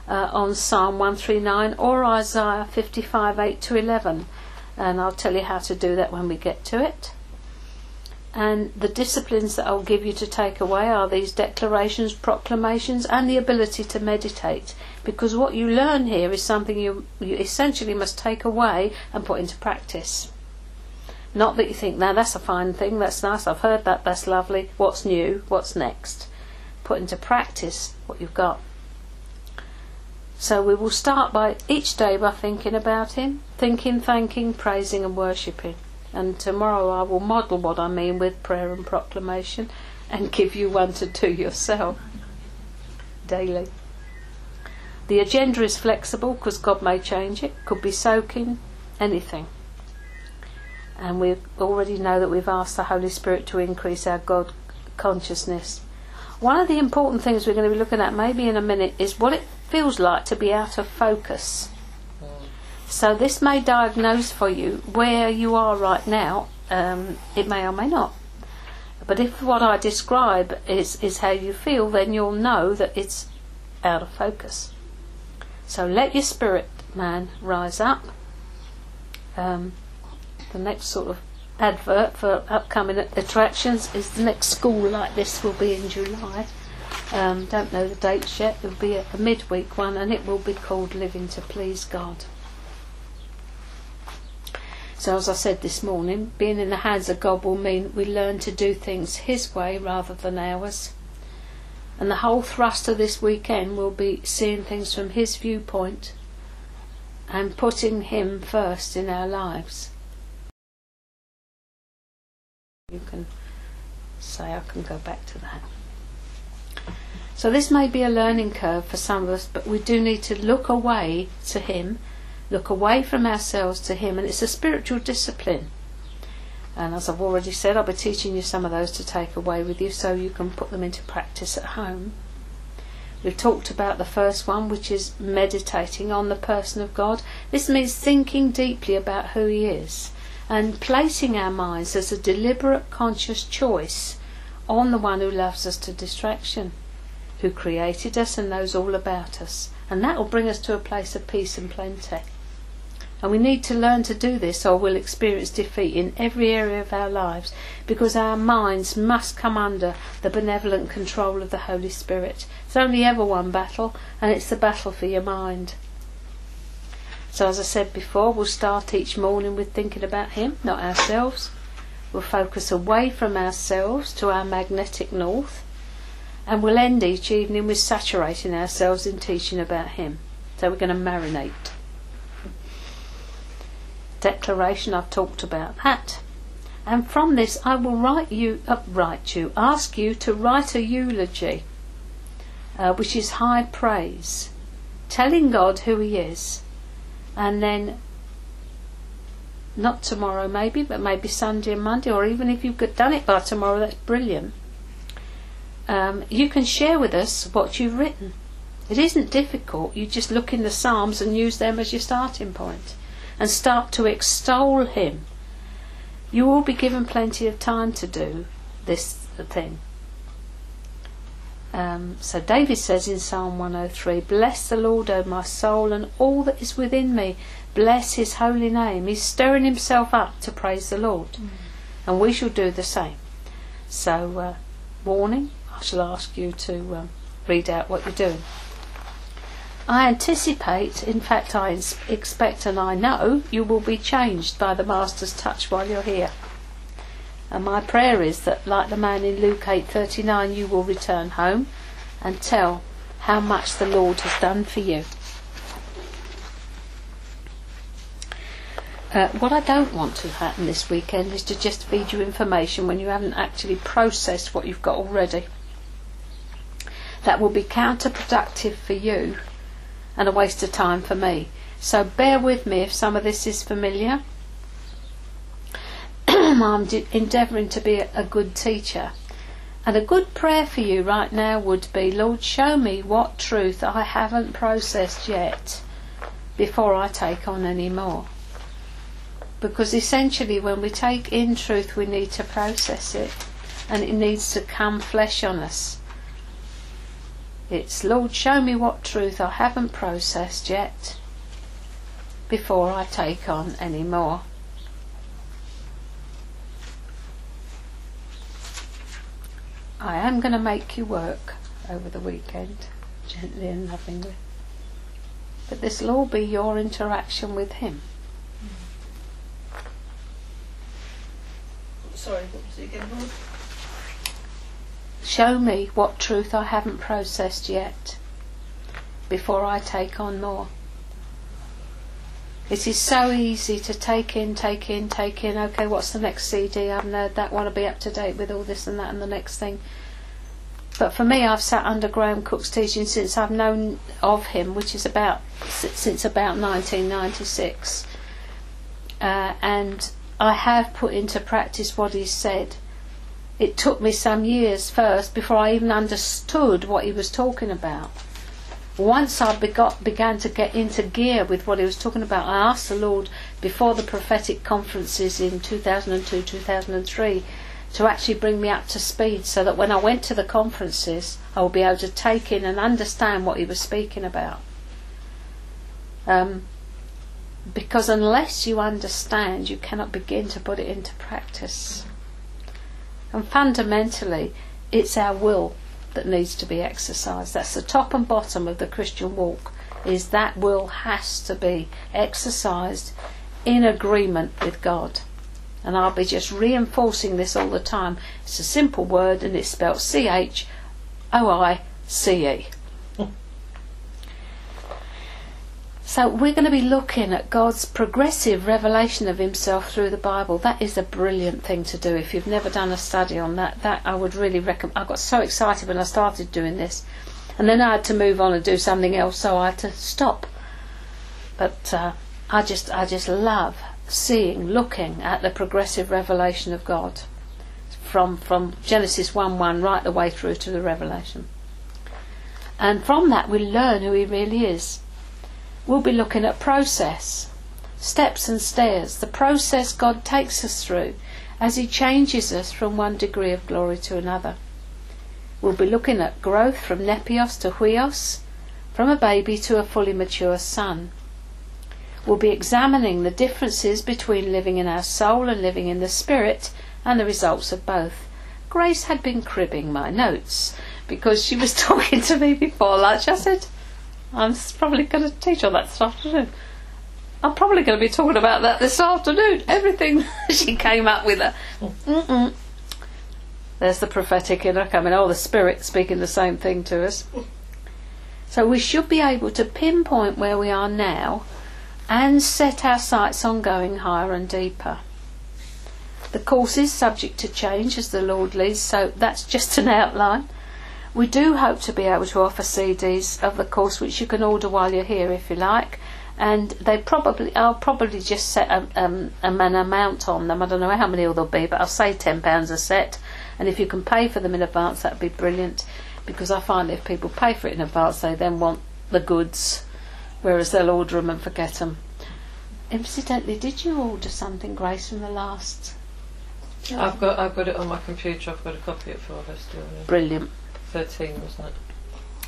uh, on Psalm 139 or Isaiah 55 8 to 11. And I'll tell you how to do that when we get to it. And the disciplines that I'll give you to take away are these declarations, proclamations, and the ability to meditate. Because what you learn here is something you, you essentially must take away and put into practice. Not that you think, now that's a fine thing, that's nice, I've heard that, that's lovely, what's new, what's next? Put into practice what you've got. So we will start by each day by thinking about Him, thinking, thanking, praising, and worshipping and tomorrow I will model what I mean with prayer and proclamation and [LAUGHS] give you one to do yourself [LAUGHS] daily. The agenda is flexible because God may change it, could be soaking, anything. And we already know that we've asked the Holy Spirit to increase our God consciousness. One of the important things we're going to be looking at maybe in a minute is what it feels like to be out of focus. So this may diagnose for you where you are right now. Um, it may or may not. But if what I describe is, is how you feel, then you'll know that it's out of focus. So let your spirit man rise up. Um, the next sort of advert for upcoming attractions is the next school like this will be in July. Um, don't know the dates yet. It will be a, a midweek one, and it will be called Living to Please God. So, as I said this morning, being in the hands of God will mean we learn to do things His way rather than ours. And the whole thrust of this weekend will be seeing things from His viewpoint and putting Him first in our lives. You can say, I can go back to that. So, this may be a learning curve for some of us, but we do need to look away to Him look away from ourselves to Him, and it's a spiritual discipline. And as I've already said, I'll be teaching you some of those to take away with you so you can put them into practice at home. We've talked about the first one, which is meditating on the person of God. This means thinking deeply about who He is and placing our minds as a deliberate, conscious choice on the one who loves us to distraction, who created us and knows all about us. And that will bring us to a place of peace and plenty. And we need to learn to do this or we'll experience defeat in every area of our lives because our minds must come under the benevolent control of the Holy Spirit. It's only ever one battle and it's the battle for your mind. So as I said before, we'll start each morning with thinking about Him, not ourselves. We'll focus away from ourselves to our magnetic north and we'll end each evening with saturating ourselves in teaching about Him. So we're going to marinate declaration, I've talked about that. And from this, I will write you, uh, write you, ask you to write a eulogy, uh, which is high praise, telling God who He is, and then not tomorrow maybe, but maybe Sunday and Monday, or even if you've done it by tomorrow, that's brilliant. Um, you can share with us what you've written. It isn't difficult. You just look in the Psalms and use them as your starting point and start to extol Him. You will be given plenty of time to do this thing. Um, so David says in Psalm 103, Bless the Lord, O my soul, and all that is within me. Bless his holy name. He's stirring himself up to praise the Lord. Mm. And we shall do the same. So, uh, warning, I shall ask you to um, read out what you're doing. I anticipate, in fact, I expect and I know you will be changed by the Master's touch while you're here. And my prayer is that, like the man in Luke 8:39, you will return home and tell how much the Lord has done for you. Uh, what I don't want to happen this weekend is to just feed you information when you haven't actually processed what you've got already. That will be counterproductive for you and a waste of time for me. So bear with me if some of this is familiar. I'm de- endeavouring to be a good teacher. And a good prayer for you right now would be Lord, show me what truth I haven't processed yet before I take on any more. Because essentially, when we take in truth, we need to process it and it needs to come flesh on us. It's, Lord, show me what truth I haven't processed yet before I take on any more. I am going to make you work over the weekend, gently and lovingly. But this will all be your interaction with Him. Sorry, what was it again, Lord? Show me what truth I haven't processed yet before I take on more. It is so easy to take in, take in, take in. Okay, what's the next CD? I haven't heard that. Want to be up to date with all this and that and the next thing. But for me, I've sat under Graham Cooke's teaching since I've known of him, which is about since about 1996, uh, and I have put into practice what he said. It took me some years first before I even understood what he was talking about. Once I begot, began to get into gear with what he was talking about, I asked the Lord before the prophetic conferences in 2002 2003 to actually bring me up to speed so that when I went to the conferences, I would be able to take in and understand what he was speaking about. Um, because unless you understand, you cannot begin to put it into practice. And fundamentally, it's our will that needs to be exercised. That's the top and bottom of the Christian walk. Is that will has to be exercised in agreement with God. And I'll be just reinforcing this all the time. It's a simple word and it's spelled C H O I C E. So we're going to be looking at God's progressive revelation of Himself through the Bible. That is a brilliant thing to do. If you've never done a study on that, that I would really recommend. I got so excited when I started doing this, and then I had to move on and do something else, so I had to stop. But uh, I just, I just love seeing, looking at the progressive revelation of God from from Genesis one one right the way through to the Revelation. And from that we learn who He really is we'll be looking at process, steps and stairs, the process God takes us through as He changes us from one degree of glory to another. We'll be looking at growth from nepios to huios, from a baby to a fully mature son. We'll be examining the differences between living in our soul and living in the spirit and the results of both. Grace had been cribbing my notes because she was [LAUGHS] talking to me before lunch. I said, I'm probably going to teach on that this afternoon. I'm probably going to be talking about that this afternoon. Everything [LAUGHS] she came up with. Mm-mm. There's the prophetic in her coming. Oh, the Spirit speaking the same thing to us. So we should be able to pinpoint where we are now and set our sights on going higher and deeper. The course is subject to change as the Lord leads, so that's just an outline. We do hope to be able to offer CDs of the course which you can order while you're here if you like. And they probably, I'll probably just set a, um, an amount on them. I don't know how many there'll be, but I'll say £10 a set. And if you can pay for them in advance, that'd be brilliant. Because I find if people pay for it in advance, they then want the goods, whereas they'll order them and forget them. Incidentally, did you order something, Grace, from the last? I've got I've got it on my computer. I've got a copy of it for still. Brilliant. Thirteen, wasn't it?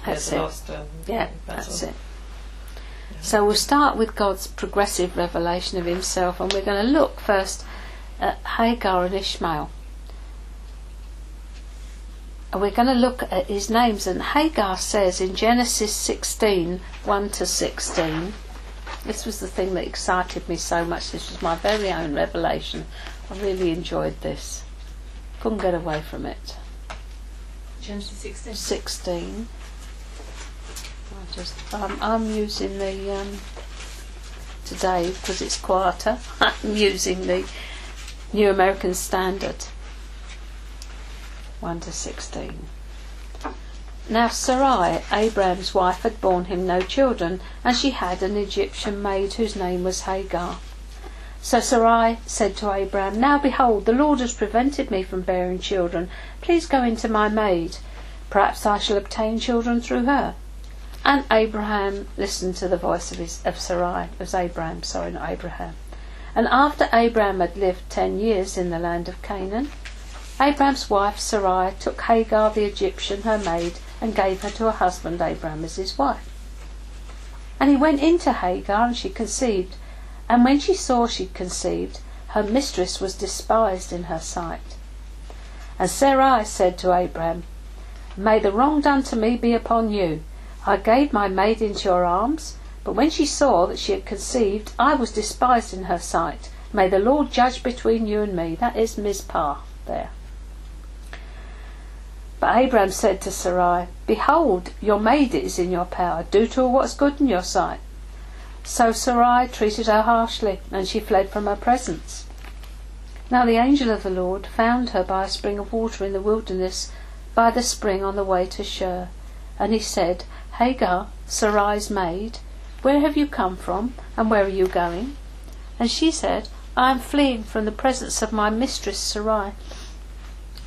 That's yeah, it. last, um, Yeah, that's it. So we'll start with God's progressive revelation of Himself, and we're going to look first at Hagar and Ishmael. And we're going to look at his names. And Hagar says in Genesis 16 1 to 16, this was the thing that excited me so much. This was my very own revelation. I really enjoyed this. Couldn't get away from it. Genesis 16. 16. I just, um, I'm using the um, today because it's quieter. [LAUGHS] I'm using the New American Standard. 1 to 16. Now Sarai, Abraham's wife, had borne him no children, and she had an Egyptian maid whose name was Hagar. So Sarai said to Abraham, Now behold, the Lord has prevented me from bearing children. Please go into my maid. Perhaps I shall obtain children through her. And Abraham listened to the voice of, his, of Sarai. It was Abraham, sorry, not Abraham. And after Abraham had lived ten years in the land of Canaan, Abraham's wife Sarai took Hagar the Egyptian, her maid, and gave her to her husband Abraham as his wife. And he went into Hagar, and she conceived. And when she saw she had conceived, her mistress was despised in her sight. And Sarai said to Abraham, May the wrong done to me be upon you. I gave my maid into your arms, but when she saw that she had conceived, I was despised in her sight. May the Lord judge between you and me. That is Mizpah there. But Abraham said to Sarai, Behold, your maid is in your power. Do to her what's good in your sight. So Sarai treated her harshly, and she fled from her presence. Now the angel of the Lord found her by a spring of water in the wilderness, by the spring on the way to Shur. And he said, Hagar, Sarai's maid, where have you come from, and where are you going? And she said, I am fleeing from the presence of my mistress Sarai.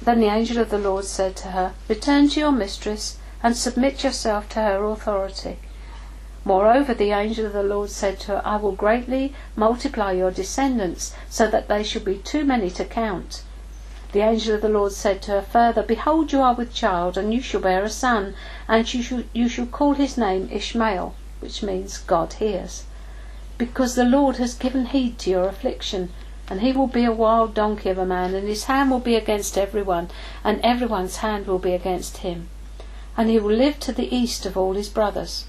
Then the angel of the Lord said to her, Return to your mistress, and submit yourself to her authority. Moreover, the angel of the Lord said to her, I will greatly multiply your descendants, so that they shall be too many to count. The angel of the Lord said to her further, Behold, you are with child, and you shall bear a son, and you shall, you shall call his name Ishmael, which means God hears. Because the Lord has given heed to your affliction, and he will be a wild donkey of a man, and his hand will be against everyone, and everyone's hand will be against him. And he will live to the east of all his brothers.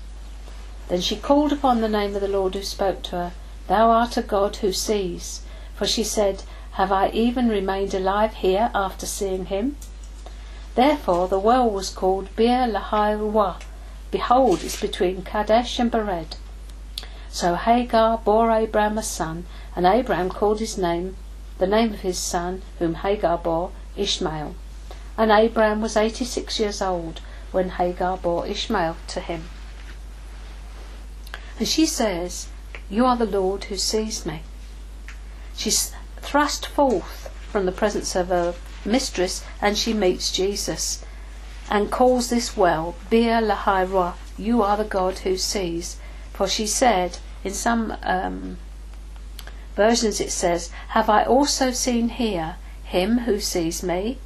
Then she called upon the name of the Lord who spoke to her, Thou art a God who sees. For she said, Have I even remained alive here after seeing him? Therefore the well was called Beer Lahai Rua. Behold, it's between Kadesh and Bered. So Hagar bore Abraham a son, and Abraham called his name, the name of his son, whom Hagar bore, Ishmael. And Abraham was eighty six years old when Hagar bore Ishmael to him. And she says, You are the Lord who sees me. She's thrust forth from the presence of her mistress and she meets Jesus and calls this well Beer Lahai You are the God who sees. For she said, in some um, versions it says, Have I also seen here him who sees me?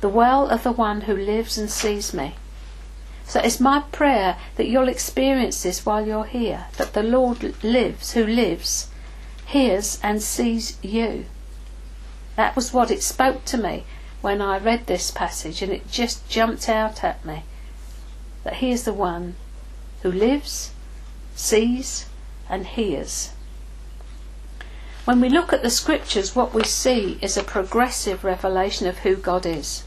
The well of the one who lives and sees me. So it's my prayer that you'll experience this while you're here, that the Lord lives, who lives, hears and sees you. That was what it spoke to me when I read this passage, and it just jumped out at me that He is the one who lives, sees, and hears. When we look at the scriptures, what we see is a progressive revelation of who God is.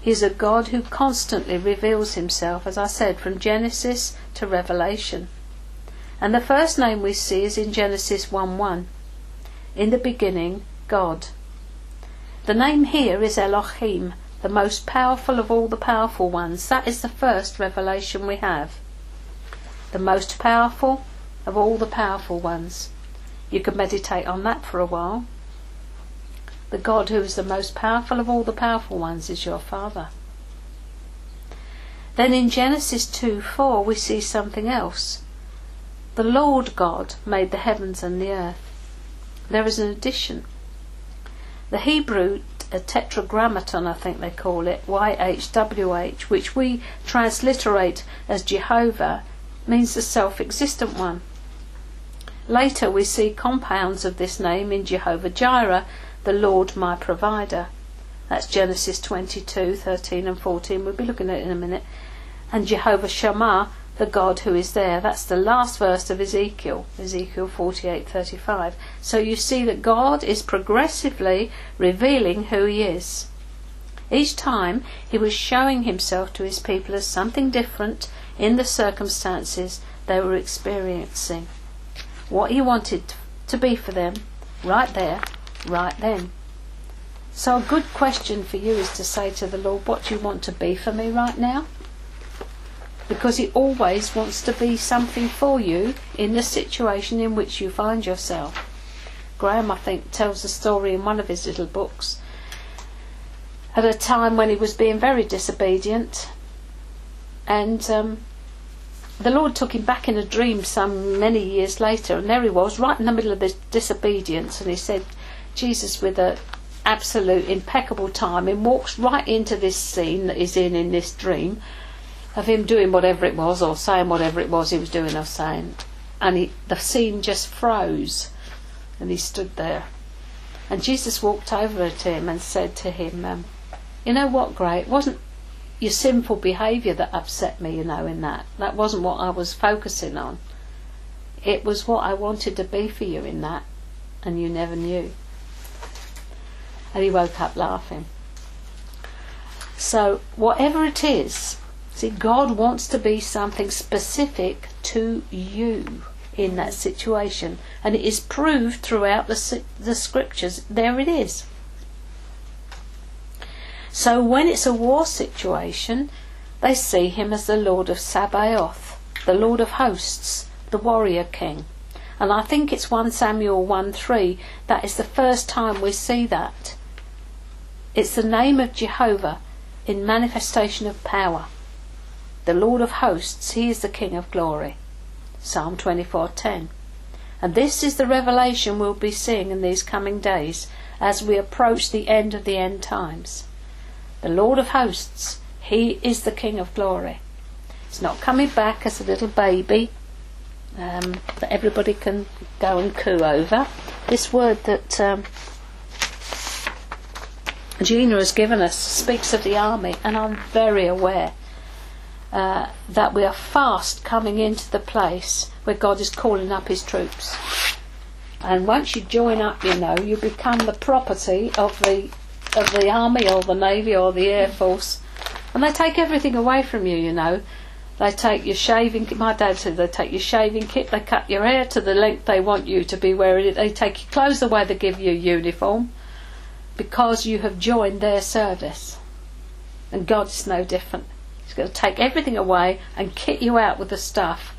He is a God who constantly reveals himself, as I said, from Genesis to Revelation. And the first name we see is in Genesis 1 1. In the beginning, God. The name here is Elohim, the most powerful of all the powerful ones. That is the first revelation we have. The most powerful of all the powerful ones. You can meditate on that for a while. The God who is the most powerful of all the powerful ones is your Father. Then in Genesis 2 4 we see something else. The Lord God made the heavens and the earth. There is an addition. The Hebrew a tetragrammaton, I think they call it, YHWH, which we transliterate as Jehovah, means the self existent one. Later, we see compounds of this name in Jehovah Jireh, the Lord my provider. That's Genesis 22, 13 and 14. We'll be looking at it in a minute. And Jehovah Shammah, the God who is there. That's the last verse of Ezekiel, Ezekiel 48:35. So you see that God is progressively revealing who he is. Each time he was showing himself to his people as something different in the circumstances they were experiencing. What he wanted to be for them right there, right then. So a good question for you is to say to the Lord, what do you want to be for me right now? Because he always wants to be something for you in the situation in which you find yourself. Graham, I think, tells a story in one of his little books at a time when he was being very disobedient, and um, the Lord took him back in a dream some many years later, and there he was, right in the middle of this disobedience, and he said, Jesus, with an absolute impeccable timing, walks right into this scene that he's in in this dream of him doing whatever it was, or saying whatever it was he was doing or saying, and he, the scene just froze, and he stood there. And Jesus walked over to him and said to him, um, you know what, Gray? It wasn't your sinful behaviour that upset me, you know, in that. That wasn't what I was focusing on. It was what I wanted to be for you in that, and you never knew. And he woke up laughing. So, whatever it is, see, God wants to be something specific to you in that situation, and it is proved throughout the, the scriptures. There it is. So when it's a war situation, they see him as the Lord of Sabaoth, the Lord of hosts, the warrior king. And I think it's 1 Samuel 1 3 that is the first time we see that. It's the name of Jehovah in manifestation of power. The Lord of hosts, he is the King of glory. Psalm 24:10. And this is the revelation we'll be seeing in these coming days as we approach the end of the end times the Lord of hosts. He is the King of glory. He's not coming back as a little baby um, that everybody can go and coo over. This word that um, Gina has given us speaks of the army, and I'm very aware uh, that we are fast coming into the place where God is calling up His troops. And once you join up, you know, you become the property of the of the army or the navy or the air force, and they take everything away from you. You know, they take your shaving. Kit my dad said they take your shaving kit. They cut your hair to the length they want you to be wearing it. They take your clothes away. They give you a uniform because you have joined their service. And God's no different. He's going to take everything away and kit you out with the stuff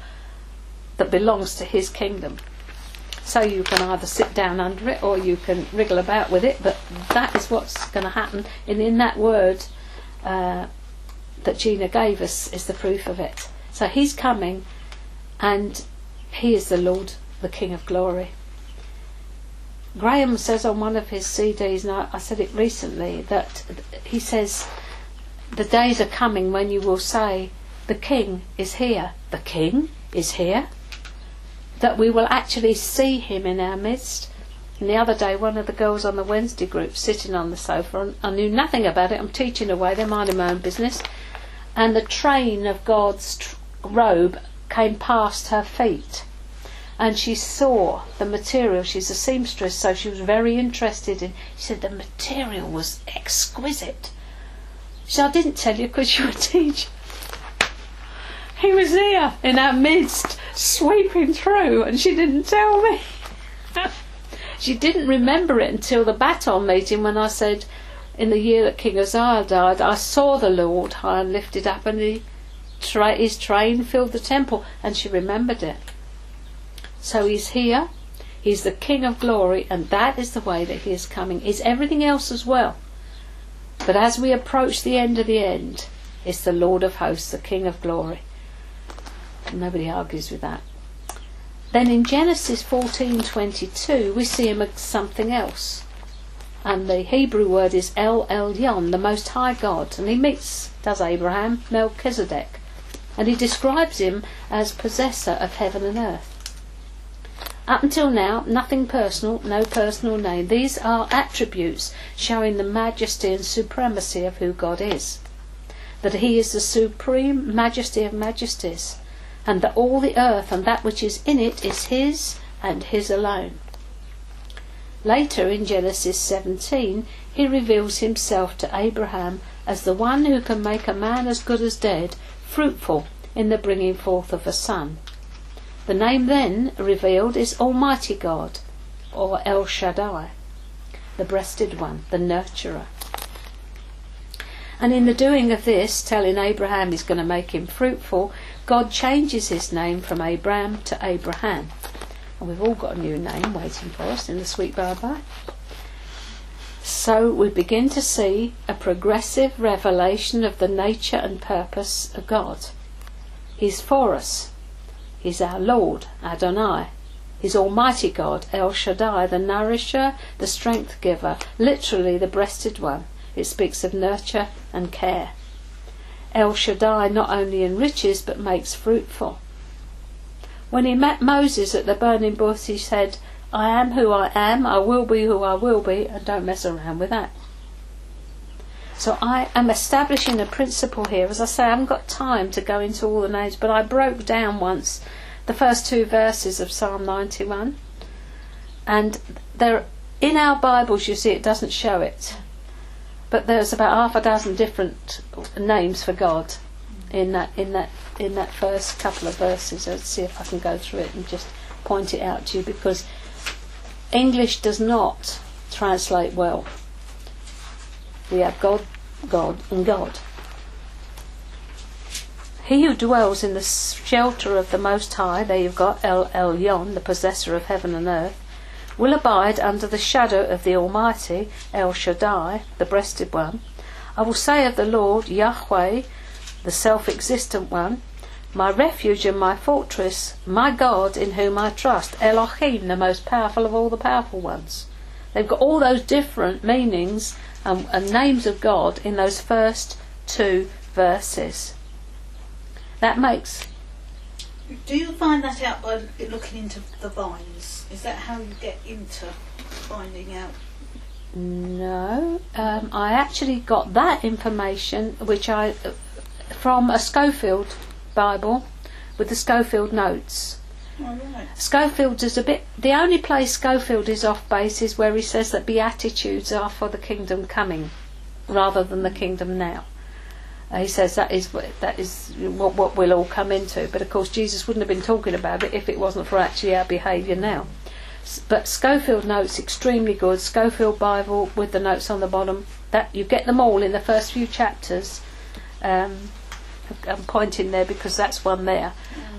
that belongs to His kingdom. So you can either sit down under it or you can wriggle about with it, but that is what's going to happen. And in that word uh, that Gina gave us is the proof of it. So he's coming and he is the Lord, the King of glory. Graham says on one of his CDs, and I, I said it recently, that he says, The days are coming when you will say, The King is here. The King is here? that we will actually see him in our midst. And the other day, one of the girls on the Wednesday group sitting on the sofa, and I knew nothing about it. I'm teaching away; they're minding my own business. And the train of God's tr- robe came past her feet, and she saw the material. She's a seamstress, so she was very interested in. She said the material was exquisite. She said, "I didn't tell you because you're a teacher." He was there in our midst, sweeping through, and she didn't tell me. [LAUGHS] she didn't remember it until the baton meeting when I said, in the year that King Uzziah died, I saw the Lord high and lifted up, and he, tra- his train filled the temple, and she remembered it. So he's here, he's the King of glory, and that is the way that he is coming. He's everything else as well. But as we approach the end of the end, it's the Lord of hosts, the King of glory. Nobody argues with that. Then in Genesis 14:22 we see him as something else. And the Hebrew word is El Elyon, the Most High God. And he meets, does Abraham, Melchizedek. And he describes him as possessor of heaven and earth. Up until now, nothing personal, no personal name. These are attributes showing the majesty and supremacy of who God is. That He is the supreme majesty of majesties, and that all the earth and that which is in it is His and His alone. Later in Genesis 17, He reveals Himself to Abraham as the one who can make a man as good as dead fruitful in the bringing forth of a son. The name then revealed is Almighty God, or El Shaddai, the breasted one, the nurturer. And in the doing of this, telling Abram he's going to make him fruitful, God changes his name from Abraham to Abraham. And we've all got a new name waiting for us in the sweet bye. So we begin to see a progressive revelation of the nature and purpose of God. He's for us, He's our Lord, Adonai. He's Almighty God, El Shaddai, the nourisher, the strength giver, literally the breasted one. It speaks of nurture and care. El Shaddai not only enriches but makes fruitful. When he met Moses at the burning bush, he said, I am who I am, I will be who I will be, and don't mess around with that. So I am establishing a principle here. As I say, I haven't got time to go into all the names, but I broke down once the first two verses of Psalm 91. And there, in our Bibles, you see, it doesn't show it. But there's about half a dozen different names for God in that in that in that first couple of verses. Let's see if I can go through it and just point it out to you because English does not translate well. We have God, God, and God. He who dwells in the shelter of the Most High, there you've got El Elyon, the possessor of heaven and earth, will abide under the shadow of the Almighty, El Shaddai, the breasted one. I will say of the Lord, Yahweh, the self existent one, my refuge and my fortress, my God in whom I trust, Elohim, the most powerful of all the powerful ones. They've got all those different meanings and, and names of God in those first two verses. That makes Do you find that out by looking into the Vine's? Is that how you get into finding out? no. Um, I actually got that information, which I from a Scofield Bible with the Scofield notes. Right. Scofield is a bit. The only place Scofield is off base is where he says that beatitudes are for the kingdom coming, rather than the kingdom now. Uh, he says that is that is what, what we'll all come into. But of course, Jesus wouldn't have been talking about it if it wasn't for actually our behaviour now. But Scofield notes extremely good. Scofield Bible with the notes on the bottom. That you get them all in the first few chapters. Um, I'm pointing there because that's one there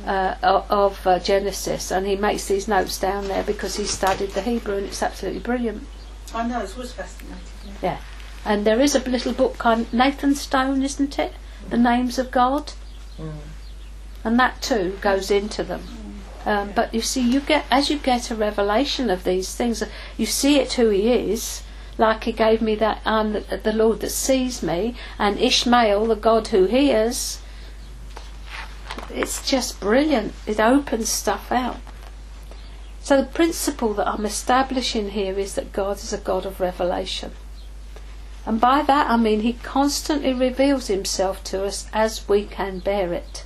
uh, of uh, Genesis, and he makes these notes down there because he studied the Hebrew, and it's absolutely brilliant. I know, it was fascinating. yeah. Yeah, and there is a little book on Nathan Stone, isn't it? The names of God, Mm. and that too goes into them. Um, but you see, you get as you get a revelation of these things, you see it who He is. Like He gave me that I'm the, the Lord that sees me, and Ishmael, the God who hears. It's just brilliant. It opens stuff out. So the principle that I'm establishing here is that God is a God of revelation. And by that I mean He constantly reveals Himself to us as we can bear it.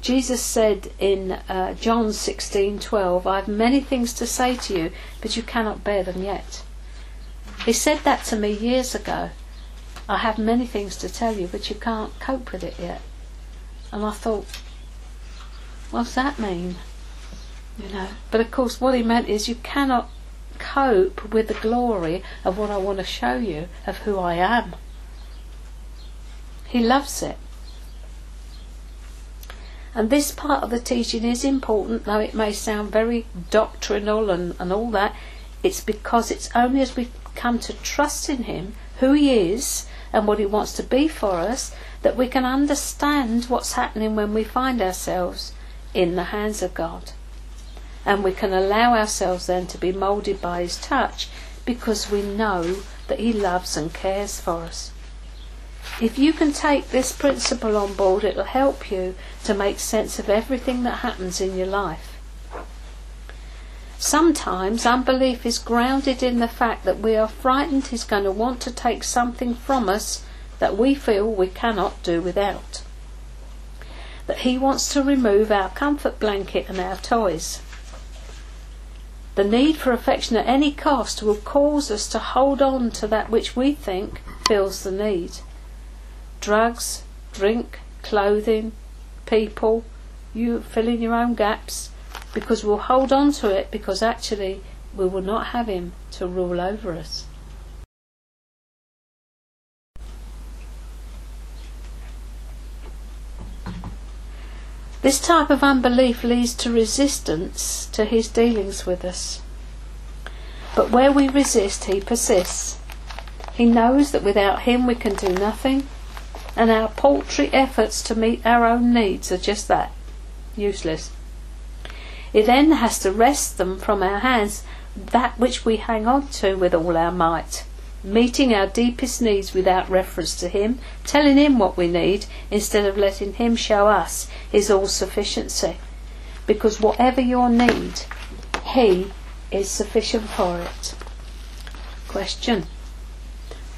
Jesus said in uh, John 16:12, "I have many things to say to you, but you cannot bear them yet." He said that to me years ago. I have many things to tell you, but you can't cope with it yet. And I thought, what's that mean? You know. But of course, what he meant is you cannot cope with the glory of what I want to show you of who I am. He loves it. And this part of the teaching is important, though it may sound very doctrinal and, and all that. It's because it's only as we come to trust in Him, who He is, and what He wants to be for us, that we can understand what's happening when we find ourselves in the hands of God. And we can allow ourselves then to be moulded by His touch because we know that He loves and cares for us. If you can take this principle on board, it'll help you to make sense of everything that happens in your life. Sometimes unbelief is grounded in the fact that we are frightened he's going to want to take something from us that we feel we cannot do without. That he wants to remove our comfort blanket and our toys. The need for affection at any cost will cause us to hold on to that which we think fills the need. Drugs, drink, clothing, people, you fill in your own gaps because we'll hold on to it because actually we will not have him to rule over us. This type of unbelief leads to resistance to his dealings with us. But where we resist, he persists. He knows that without him we can do nothing, and our paltry efforts to meet our own needs are just that useless. He then has to wrest them from our hands, that which we hang on to with all our might, meeting our deepest needs without reference to Him, telling Him what we need instead of letting Him show us His all sufficiency. Because whatever your need, He is sufficient for it. Question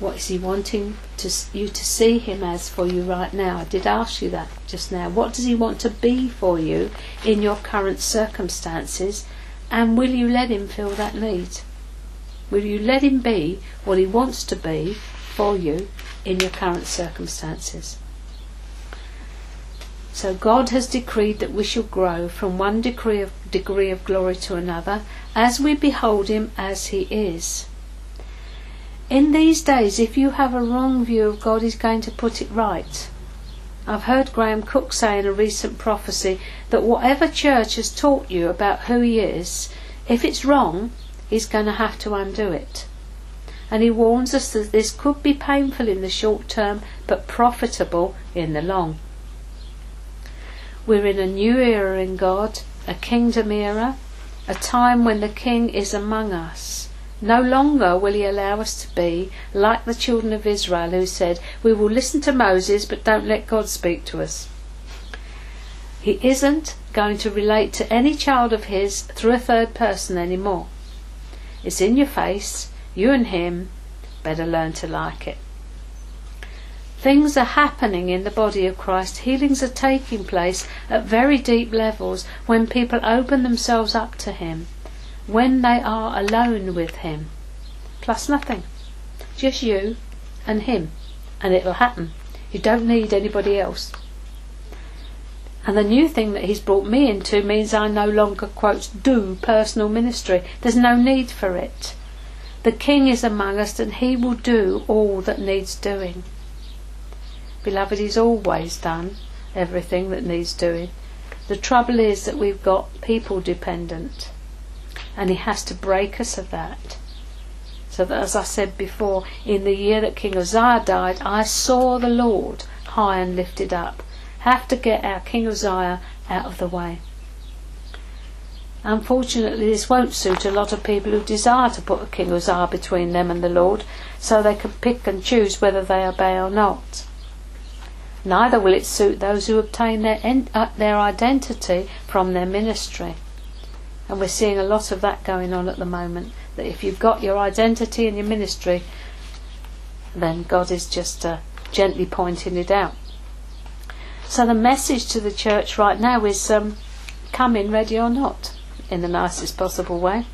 what is he wanting to, you to see him as for you right now? I did ask you that just now. What does he want to be for you in your current circumstances? And will you let him fill that need? Will you let him be what he wants to be for you in your current circumstances? So God has decreed that we shall grow from one degree of, degree of glory to another as we behold him as he is. In these days, if you have a wrong view of God, He's going to put it right. I've heard Graham Cooke say in a recent prophecy that whatever church has taught you about who He is, if it's wrong, He's going to have to undo it. And he warns us that this could be painful in the short term, but profitable in the long. We're in a new era in God, a kingdom era, a time when the King is among us. No longer will he allow us to be like the children of Israel who said, We will listen to Moses but don't let God speak to us. He isn't going to relate to any child of his through a third person anymore. It's in your face, you and him, better learn to like it. Things are happening in the body of Christ. Healings are taking place at very deep levels when people open themselves up to Him when they are alone with Him. Plus nothing. Just you and Him. And it'll happen. You don't need anybody else. And the new thing that He's brought me into means I no longer, quote, do personal ministry. There's no need for it. The King is among us and He will do all that needs doing. Beloved, He's always done everything that needs doing. The trouble is that we've got people dependent and he has to break us of that. So that, as I said before, in the year that King Uzziah died, I saw the Lord high and lifted up. Have to get our King Uzziah out of the way. Unfortunately, this won't suit a lot of people who desire to put a King Uzziah between them and the Lord, so they can pick and choose whether they obey or not. Neither will it suit those who obtain their, uh, their identity from their ministry. And we're seeing a lot of that going on at the moment. That if you've got your identity and your ministry, then God is just uh, gently pointing it out. So the message to the church right now is um, come in ready or not, in the nicest possible way.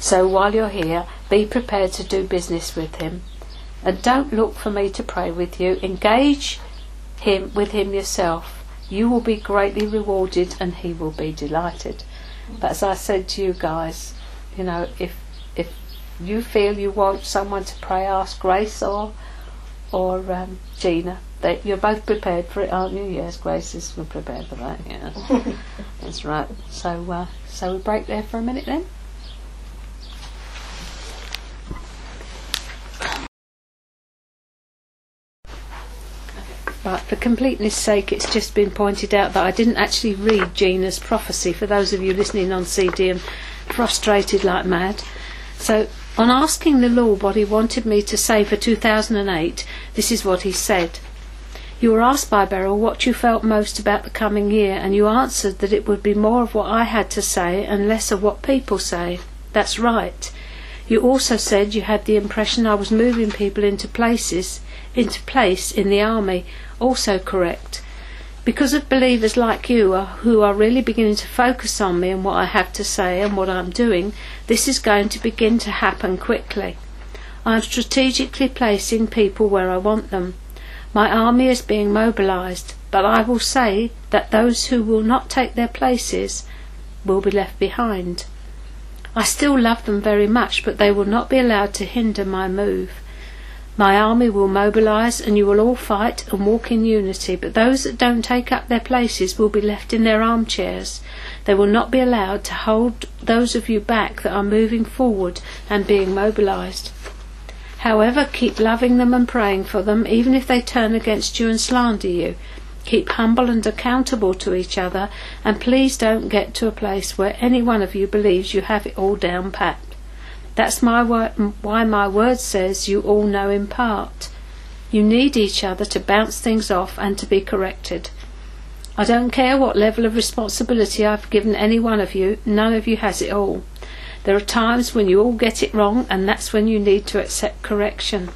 So while you're here, be prepared to do business with Him. And don't look for me to pray with you. Engage him with him yourself you will be greatly rewarded and he will be delighted. But as I said to you guys, you know, if if you feel you want someone to pray, ask Grace or or um, Gina. They, you're both prepared for it, aren't you? Yes, Grace is prepared for that. Yeah, [LAUGHS] that's right. So, uh, so we break there for a minute then. But for completeness sake, it's just been pointed out that I didn't actually read Gina's prophecy for those of you listening on CD and frustrated like mad. So, on asking the Lord what He wanted me to say for 2008, this is what He said You were asked by Beryl what you felt most about the coming year, and you answered that it would be more of what I had to say and less of what people say. That's right. You also said you had the impression I was moving people into places, into place in the army. Also correct. Because of believers like you are, who are really beginning to focus on me and what I have to say and what I'm doing, this is going to begin to happen quickly. I am strategically placing people where I want them. My army is being mobilized, but I will say that those who will not take their places will be left behind. I still love them very much, but they will not be allowed to hinder my move. My army will mobilize and you will all fight and walk in unity, but those that don't take up their places will be left in their armchairs. They will not be allowed to hold those of you back that are moving forward and being mobilized. However, keep loving them and praying for them, even if they turn against you and slander you. Keep humble and accountable to each other, and please don't get to a place where any one of you believes you have it all down pat. That's my wor- why my word says you all know in part. You need each other to bounce things off and to be corrected. I don't care what level of responsibility I've given any one of you, none of you has it all. There are times when you all get it wrong, and that's when you need to accept correction.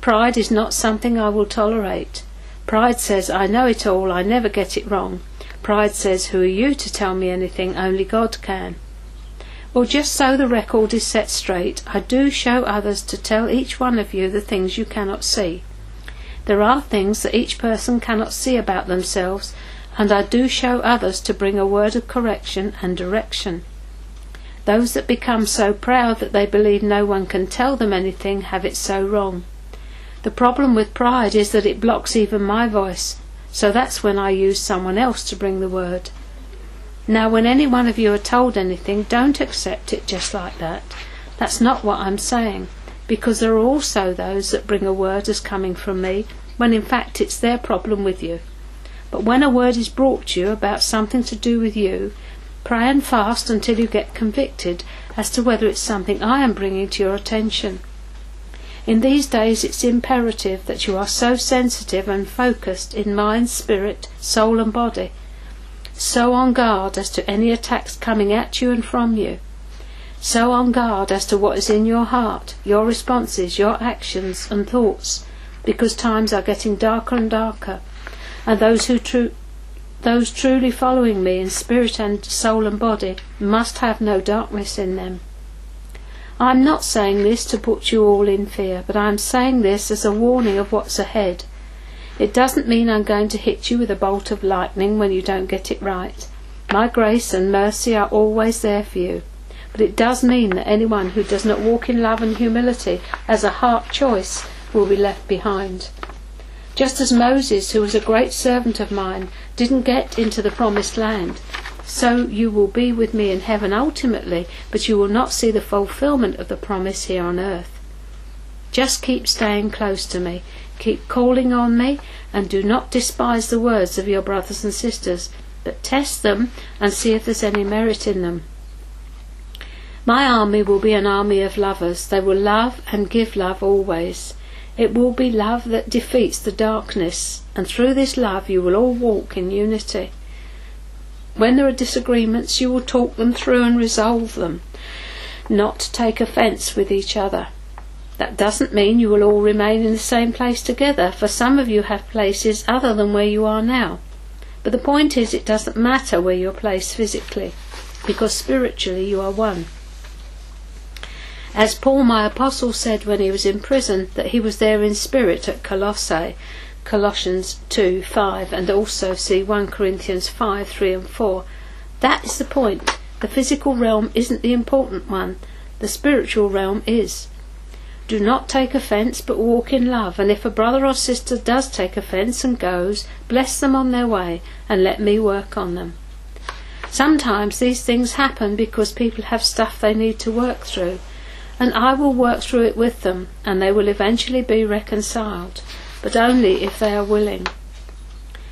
Pride is not something I will tolerate. Pride says, I know it all, I never get it wrong. Pride says, Who are you to tell me anything? Only God can. Well, just so the record is set straight, I do show others to tell each one of you the things you cannot see. There are things that each person cannot see about themselves, and I do show others to bring a word of correction and direction. Those that become so proud that they believe no one can tell them anything have it so wrong. The problem with pride is that it blocks even my voice, so that's when I use someone else to bring the word. Now, when any one of you are told anything, don't accept it just like that. That's not what I'm saying, because there are also those that bring a word as coming from me, when in fact it's their problem with you. But when a word is brought to you about something to do with you, pray and fast until you get convicted as to whether it's something I am bringing to your attention. In these days, it's imperative that you are so sensitive and focused in mind, spirit, soul, and body so on guard as to any attacks coming at you and from you. So on guard as to what is in your heart, your responses, your actions and thoughts, because times are getting darker and darker, and those who tru- those truly following me in spirit and soul and body must have no darkness in them. I am not saying this to put you all in fear, but I am saying this as a warning of what's ahead it doesn't mean I'm going to hit you with a bolt of lightning when you don't get it right. My grace and mercy are always there for you. But it does mean that anyone who does not walk in love and humility as a heart choice will be left behind. Just as Moses, who was a great servant of mine, didn't get into the promised land, so you will be with me in heaven ultimately, but you will not see the fulfillment of the promise here on earth. Just keep staying close to me. Keep calling on me, and do not despise the words of your brothers and sisters, but test them and see if there's any merit in them. My army will be an army of lovers. They will love and give love always. It will be love that defeats the darkness, and through this love you will all walk in unity. When there are disagreements, you will talk them through and resolve them, not take offence with each other. That doesn't mean you will all remain in the same place together, for some of you have places other than where you are now. But the point is, it doesn't matter where you're placed physically, because spiritually you are one. As Paul my apostle said when he was in prison, that he was there in spirit at Colossae, Colossians 2 5, and also see 1 Corinthians 5 3 and 4. That is the point. The physical realm isn't the important one, the spiritual realm is. Do not take offence, but walk in love. And if a brother or sister does take offence and goes, bless them on their way and let me work on them. Sometimes these things happen because people have stuff they need to work through, and I will work through it with them, and they will eventually be reconciled, but only if they are willing.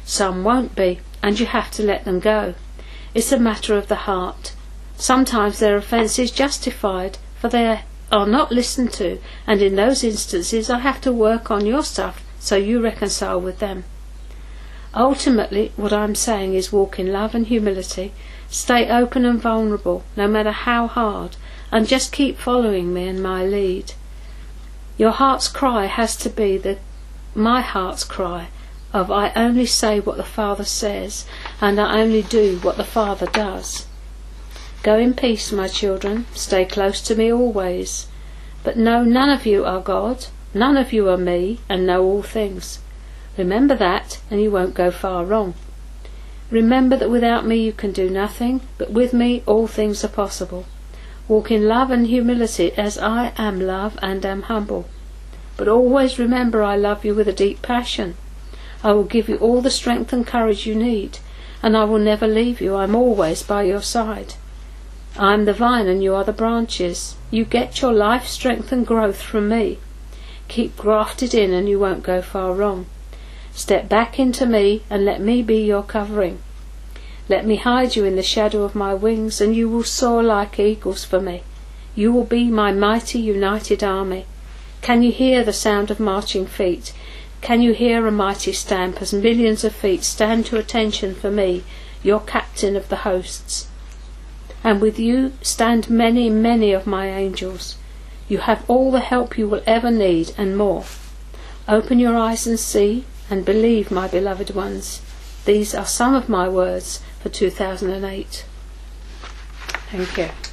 Some won't be, and you have to let them go. It's a matter of the heart. Sometimes their offence is justified, for they are not listened to, and in those instances I have to work on your stuff so you reconcile with them. Ultimately, what I'm saying is walk in love and humility, stay open and vulnerable, no matter how hard, and just keep following me and my lead. Your heart's cry has to be the my heart's cry of I only say what the Father says, and I only do what the Father does. Go in peace, my children, stay close to me always. But know none of you are God, none of you are me, and know all things. Remember that, and you won't go far wrong. Remember that without me you can do nothing, but with me all things are possible. Walk in love and humility as I am love and am humble. But always remember I love you with a deep passion. I will give you all the strength and courage you need, and I will never leave you. I'm always by your side. I'm the vine and you are the branches. You get your life, strength, and growth from me. Keep grafted in and you won't go far wrong. Step back into me and let me be your covering. Let me hide you in the shadow of my wings, and you will soar like eagles for me. You will be my mighty united army. Can you hear the sound of marching feet? Can you hear a mighty stamp as millions of feet stand to attention for me, your captain of the hosts? And with you stand many, many of my angels. You have all the help you will ever need and more. Open your eyes and see, and believe, my beloved ones. These are some of my words for 2008. Thank you.